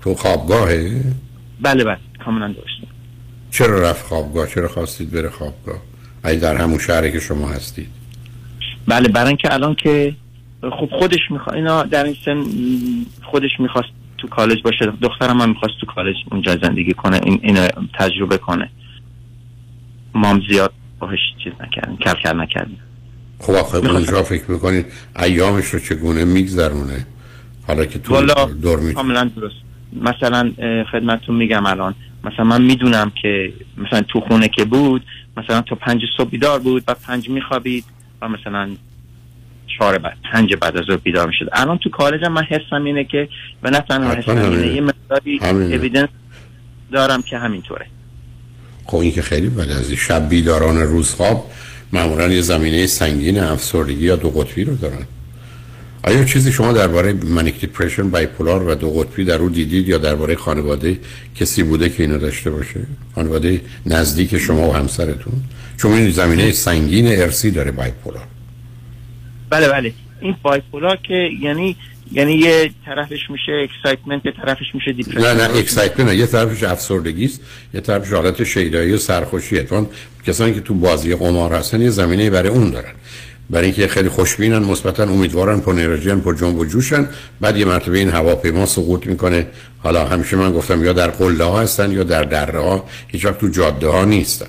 تو خوابگاهه؟ بله بله. کاملا داشتیم. چرا رفت خوابگاه؟ چرا خواستید بره خوابگاه؟ ای در همون شهری که شما هستید. بله برای اینکه الان که خب خودش می‌خواد اینا در این سن خودش می‌خواست تو کالج باشه. دخترم هم می‌خواست تو کالج اونجا زندگی کنه این اینو تجربه کنه. مام زیاد باهش چیز نکردیم کل کل نکردیم خب آخه اونجا فکر می‌کنید ایامش رو چگونه میگذرونه؟ حالا که تو دور می کاملا درست. مثلا خدمتتون میگم الان. مثلا من می‌دونم که مثلا تو خونه که بود مثلا تا پنج صبح بیدار بود و پنج میخوابید و مثلا چهار بعد پنج بعد از بیدار می‌شد. الان تو کالج من حسم اینه که و نه تنها حسم اینه یه مقداری اویدنس دارم که همینطوره. خب این که خیلی بعد از شب بیداران روز خواب معمولا یه زمینه سنگین افسردگی یا دو قطبی رو دارن. آیا چیزی شما درباره منیک دیپرشن بایپولار و دو قطبی در او دیدید یا درباره خانواده کسی بوده که اینو داشته باشه؟ خانواده نزدیک شما و همسرتون؟ چون این زمینه سنگین ارثی داره bipolar. بله بله. این bipolar که یعنی یعنی یه طرفش میشه excitement یه طرفش میشه depression نه نه excitement یه طرفش افسردگی است یه طرفش حالت شیدایی و سرخوشیه. چون کسانی که تو بازی قمار هستن یه زمینه برای اون دارن. برای اینکه خیلی خوشبینن مثبتن امیدوارن پر انرژی پر جنب و جوشن. بعد یه مرتبه این هواپیما سقوط می‌کنه. حالا همیشه من گفتم یا در قله ها هستن یا در دره ها. هیچ وقت تو جاده ها نیستن.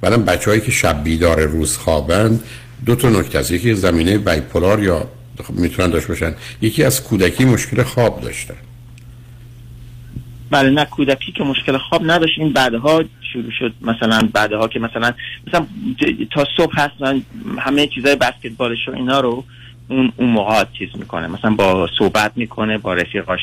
بعدم بچه‌هایی که شب بیدار روز خوابن دو تا نکته است. یکی زمینه بایپولار یا می‌تونن داشته باشن. یکی از کودکی مشکل خواب داشتن بله نه کودکی که مشکل خواب نداشت این بعدها شروع شد. مثلا بعدها که مثلا مثلا تا صبح هستن همه چیزای بسکتبالش و اینا رو اون اون موقع چیز می‌کنه. مثلا با صحبت می‌کنه با رفیقاش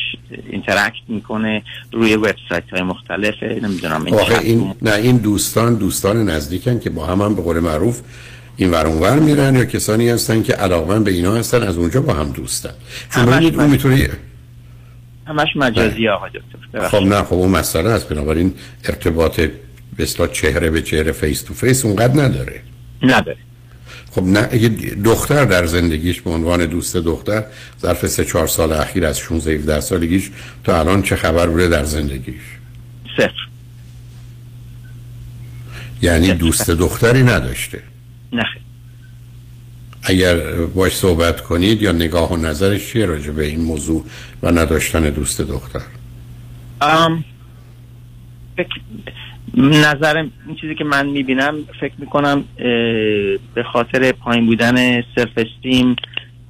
اینتراکت می‌کنه روی وبسایت های مختلف نمی‌دونم این, این نه این دوستان دوستان نزدیکن که با هم, هم به قول معروف این ور اونور میرن یا کسانی هستن که علاقمند به اینا هستن از اونجا با هم دوستن. چون ببینید اون می‌تونه همش مجازی آقا دکتر. خب نه خب اون مسئله هست بنابراین ارتباط به چهره به چهره face to face اونقدر نداره. نداره. خب نه اگه دختر در زندگیش به عنوان دوست دختر ظرف سه چهار سال اخیر از 16 17 سالگیش تا الان چه خبر بوده در زندگیش؟ صفر. یعنی دوست دختری نداشته. نه اگر باش صحبت کنید یا نگاه و نظرش چیه راجع به این موضوع و نداشتن دوست دختر؟ ام نظر این چیزی که من می‌بینم فکر می‌کنم به خاطر پایین بودن self esteem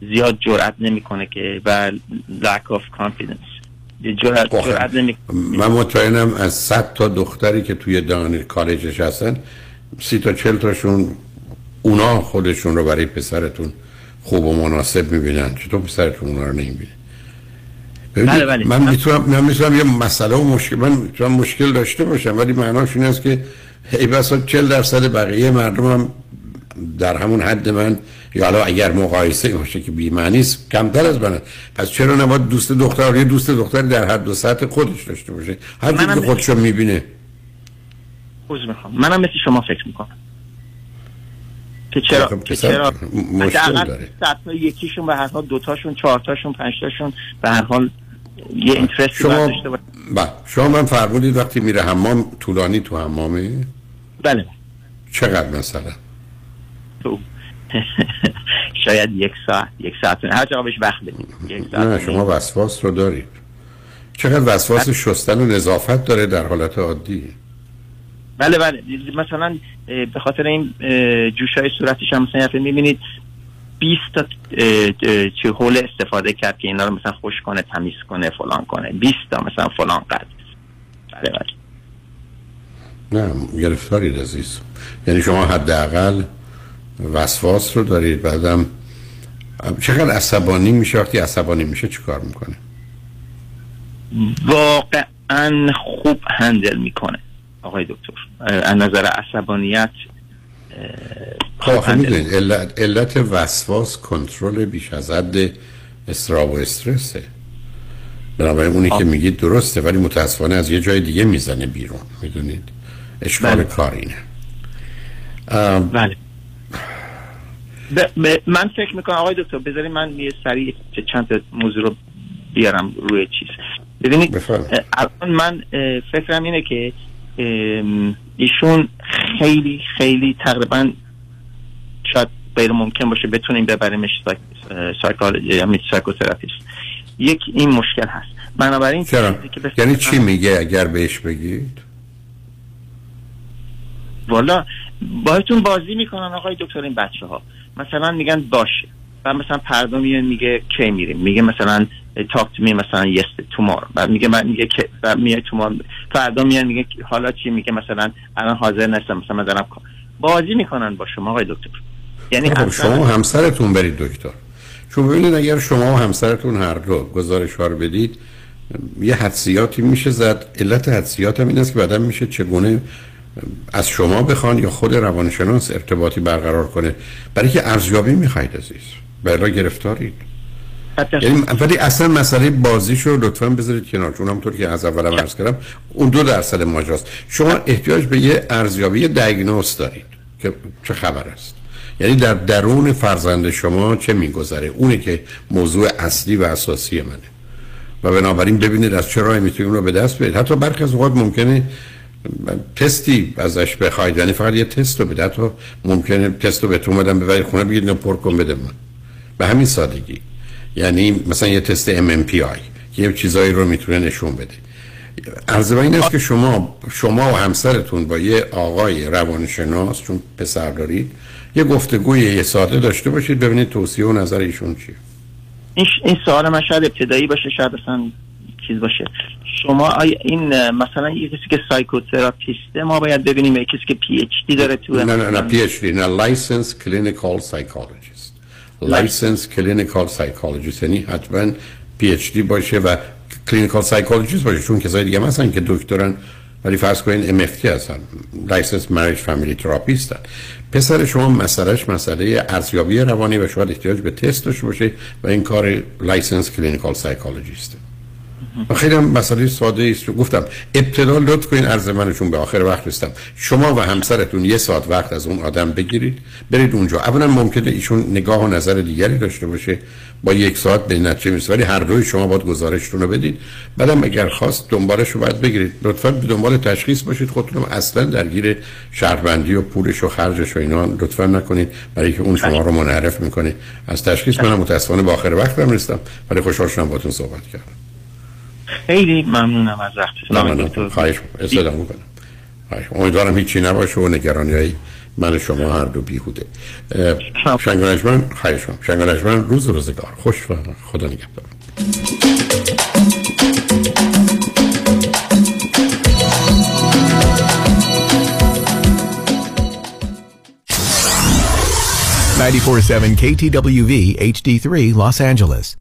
زیاد جرأت نمی‌کنه که و lack of confidence. جرأت جرأت من مطمئنم از 100 تا دختری که توی دانش کالجش هستن سی تا چل تاشون اونا خودشون رو برای پسرتون خوب و مناسب می‌بینن. چطور پسرتون اونا رو نمی‌بینه؟ بله بله. من می‌تونم من می‌تونم یه مسئله و مشکل من می‌تونم مشکل داشته باشم ولی معناش این است که ای بسا 40 درصد بقیه مردم هم در همون حد من یا حالا اگر مقایسه باشه که بی معنی است کمتر از من پس چرا نباید دوست دختر یه دوست دختر در حد و سطح خودش داشته باشه؟ هر که خودشو می‌بینه. می‌خوام. منم مثل شما فکر می‌کنم. که چرا که چرا مشکل داره. یکیشون به هر حال دوتاشون چهارتاشون پنجتاشون به هر حال یه اینترست شما با شما من فرمودید وقتی میره حمام طولانی تو حمامه؟ بله. چقدر مثلا؟ تو شاید یک ساعت یک ساعت هر جا بهش وقت بدید. نه شما وسواس رو دارید. چقدر وسواس شستن و نظافت داره در حالت عادی؟ بله بله. مثلا به خاطر این جوش های صورتش هم مثلا می‌بینید 20 تا چه حول استفاده کرد که اینا رو مثلا خوش کنه تمیز کنه فلان کنه. 20 تا مثلا فلان قد. بله بله. نه گرفتارید عزیز. یعنی شما حداقل وسواس رو دارید. بعدم چقدر عصبانی میشه؟ وقتی عصبانی میشه چیکار می‌کنه؟ واقعا خوب هندل می‌کنه. آقای دکتر. از نظر عصبانیت خب می‌دونید علت, علت وسواس کنترل بیش از حد استراب و استرسه. بنابراین اونی که میگید درسته ولی متاسفانه از یه جای دیگه می‌زنه بیرون می‌دونید؟ اشکال بله. کار اینه. بله. من فکر می‌کنم آقای دکتر بذارید من یه سریع چند موضوع رو بیارم روی چیز. ببینید الان من فکرم اینه که ایشون خیلی خیلی تقریبا شاید غیر ممکن باشه بتونیم ببریمش یا psychotherapist یک این مشکل هست. بنابراین چرا؟ یعنی چی میگه اگر بهش بگید؟ والا باهاتون بازی می‌کنن آقای دکتر این بچه ها مثلا میگن باشه. و مثلا پردا میگه کی میریم. میگه مثلا تاک تو می مثلا یس تومار بعد میگه من میگه که بعد میاد تومار فردا میاد میگه حالا چی؟ میگه مثلا الان حاضر نستم مثلا من دارم بازی می‌کنن با شما آقای دکتر. یعنی خب شما همسرتون برید دکتر. چون ببینید اگر شما و همسرتون هر دو گزارش رو بدید یه حدسیاتی میشه زد. علت حدسیات هم این است که بعدا میشه چگونه از شما بخوان یا خود روانشناس ارتباطی برقرار کنه. برای که ارزیابی می‌خواید عزیز. بلا گرفتارید یعنی ولی اصلا مسئله بازیش رو لطفا بذارید کنار چون همونطور که از اولم عرض کردم اون دو درصد ماجراست. شما احتیاج به یه ارزیابی دیگنوز دارید که چه خبر است؟ یعنی در درون فرزند شما چه میگذره؟ اونه که موضوع اصلی و اساسی منه. و بنابراین ببینید از چه راهی می‌تونید اون رو به دست بیارید. حتی برخی از اوقات ممکنه تستی ازش بخواید. یعنی فقط یه تست رو بده حتی ممکنه تست رو بهتون بدم ببرید خونه بگید اینو پر کن بده من. به همین سادگی. یعنی مثلا یه تست MMPI یه چیزایی رو می‌تونه نشون بده. عرض این است که شما شما و همسرتون با یه آقای روانشناس چون پسر دارید یه گفتگوی یه ساعته داشته باشید ببینید توصیه و نظر ایشون چیه. این, این سوال من شاید ابتدایی باشه شاید اصلا چیز باشه. شما این مثلا یه کسی که psychotherapist ه ما باید ببینیم یه کسی که PhD داره تو نه نه نه P hD نه licensed clinical psychologist licensed clinical psychologist یعنی حتما PhD باشه و clinical psychologist باشه. چون کسای دیگه مثلا که دکترن ولی فرض کنین MFT هستن licensed marriage family therapist ن پسر شما مسئلهش مسئله ارزیابی روانی و شاید احتیاج به تست داشته باشه و این کار licensed clinical psychologist ه خیلی هم مسئله ساده است. گفتم ابتدا لطف کنین عرض من چون به آخر وقت رسیدم شما و همسرتون یه ساعت وقت از اون آدم بگیرید برید اونجا. اولا ممکنه ایشون نگاه و نظر دیگری داشته باشه با یک ساعت به نتیجه می‌رسه. ولی هر دوی شما باید گزارشتون رو بدید. بعدم اگر خواست دنبالش رو باید بگیرید. لطفا به دنبال تشخیص باشید. خودتون اصلا درگیر شهروندی و پولش و خرجش و اینا لطفا نکنید. برای که اون شما رو منحرف می‌کنه. از تشخیص منم متاسفانه به آخر وقتم رسیدم. ولی خوشحال شدم باهاتون صحبت کردم. خیلی ممنونم از وقتتون خواهش استفاده می‌کنم. امیدوارم هیچی نباشه و نگرانی های من شما هر دو بیهوده. شنگانشمن خواهش شنگانشمن روز روزگار. خوش و خدا نگهدار. KTWV HD3 Los Angeles.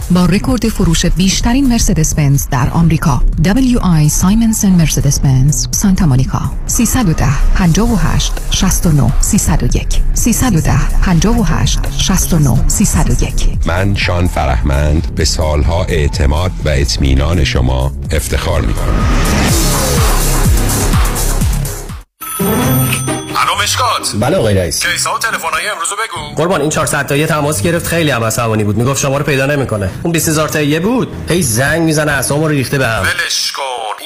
با رکورد فروش بیشترین مرسدس بنز در آمریکا. WI سایمنسن مرسدس بنز سانتا مونیکا. 310 58 69 301 310 58 69 301 من شان فرهمند به سالها اعتماد و اطمینان شما افتخار می کنم الو مشکات بله آقای رئیس. کیسا و تلفن‌های امروزو بگو. قربان این 400 تایی تماس گرفت خیلی هم عصبانی بود. می‌گفت شما رو پیدا نمی‌کنه. اون 20000 تایی بود. هی زنگ می‌زنه اعصابمو رو ریخته بهم ولش کن.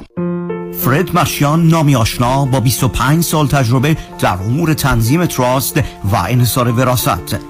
www.395implants.com فرد مشیان نامی آشنا با 25 سال تجربه در امور تنظیم تراست و انحصار وراست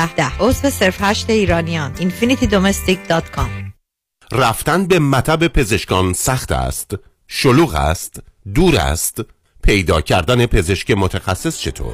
10 عضو صرف 8 ایرانیان. infinitydomestic.com رفتن به مطب پزشکان سخت است. شلوغ است. دور است. پیدا کردن پزشک متخصص چطور؟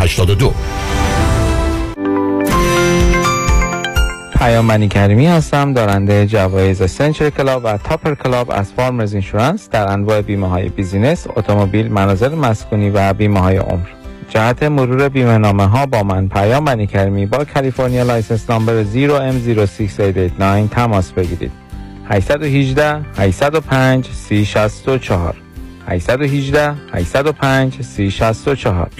82 پیام بنی کریمی هستم دارنده جوایز Century Club و Topper Club از Farmers Insurance در انواع بیمه های business، اتومبیل، منازل مسکونی و بیمه های عمر. جهت مرور بیمه نامه ها با من پیام بنی کریمی با California license number 0M06889 تماس بگیرید. 818 805 3064 818 805 3064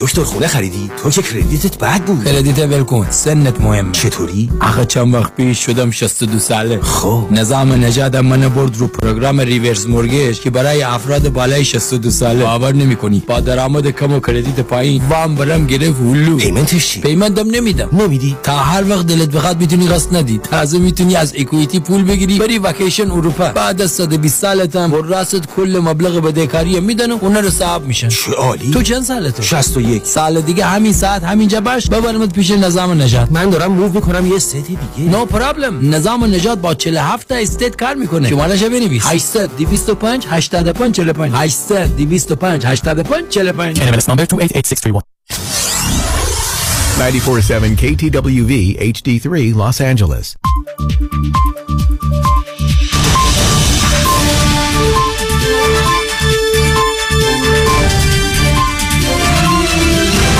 دکتر خونه خریدی؟ تو که credit ت بد بود. credit رو ول کن سنت مهمه. چطوری؟ آخه چند وقت پیش شدم 62 ساله. خب. نظام نجات منو برد رو program reverse mortgage که برای افراد بالای 62 ساله. باور نمی کنی با درآمد کم و credit پایین. وام برام گرفت هلو. payment ش چی؟ payment م نمیدم. نمیدی؟ تا هر وقت دلت بخواد می‌تونی قسط ندی. تازه می‌تونی از equity پول بگیری بری وکیشن اروپا. بعد از 120 سالت هم وراثت کل مبلغ بدهکاری میدن و خونه رو صاحب میشن. چه عالی. تو چند سالته؟ 61 سال دیگه همین ساعت همینجا باش. ببرمت پیش نظام نجات. من دارم move می‌کنم یه ست دیگه. نو no پرابلم نظام نجات با 47 تا استیت کار می‌کنه. شمارش بنویس. 800 225 85 45 800 225 85 45 NMLS number 288631 94.7 KTWV HD3 Los Angeles.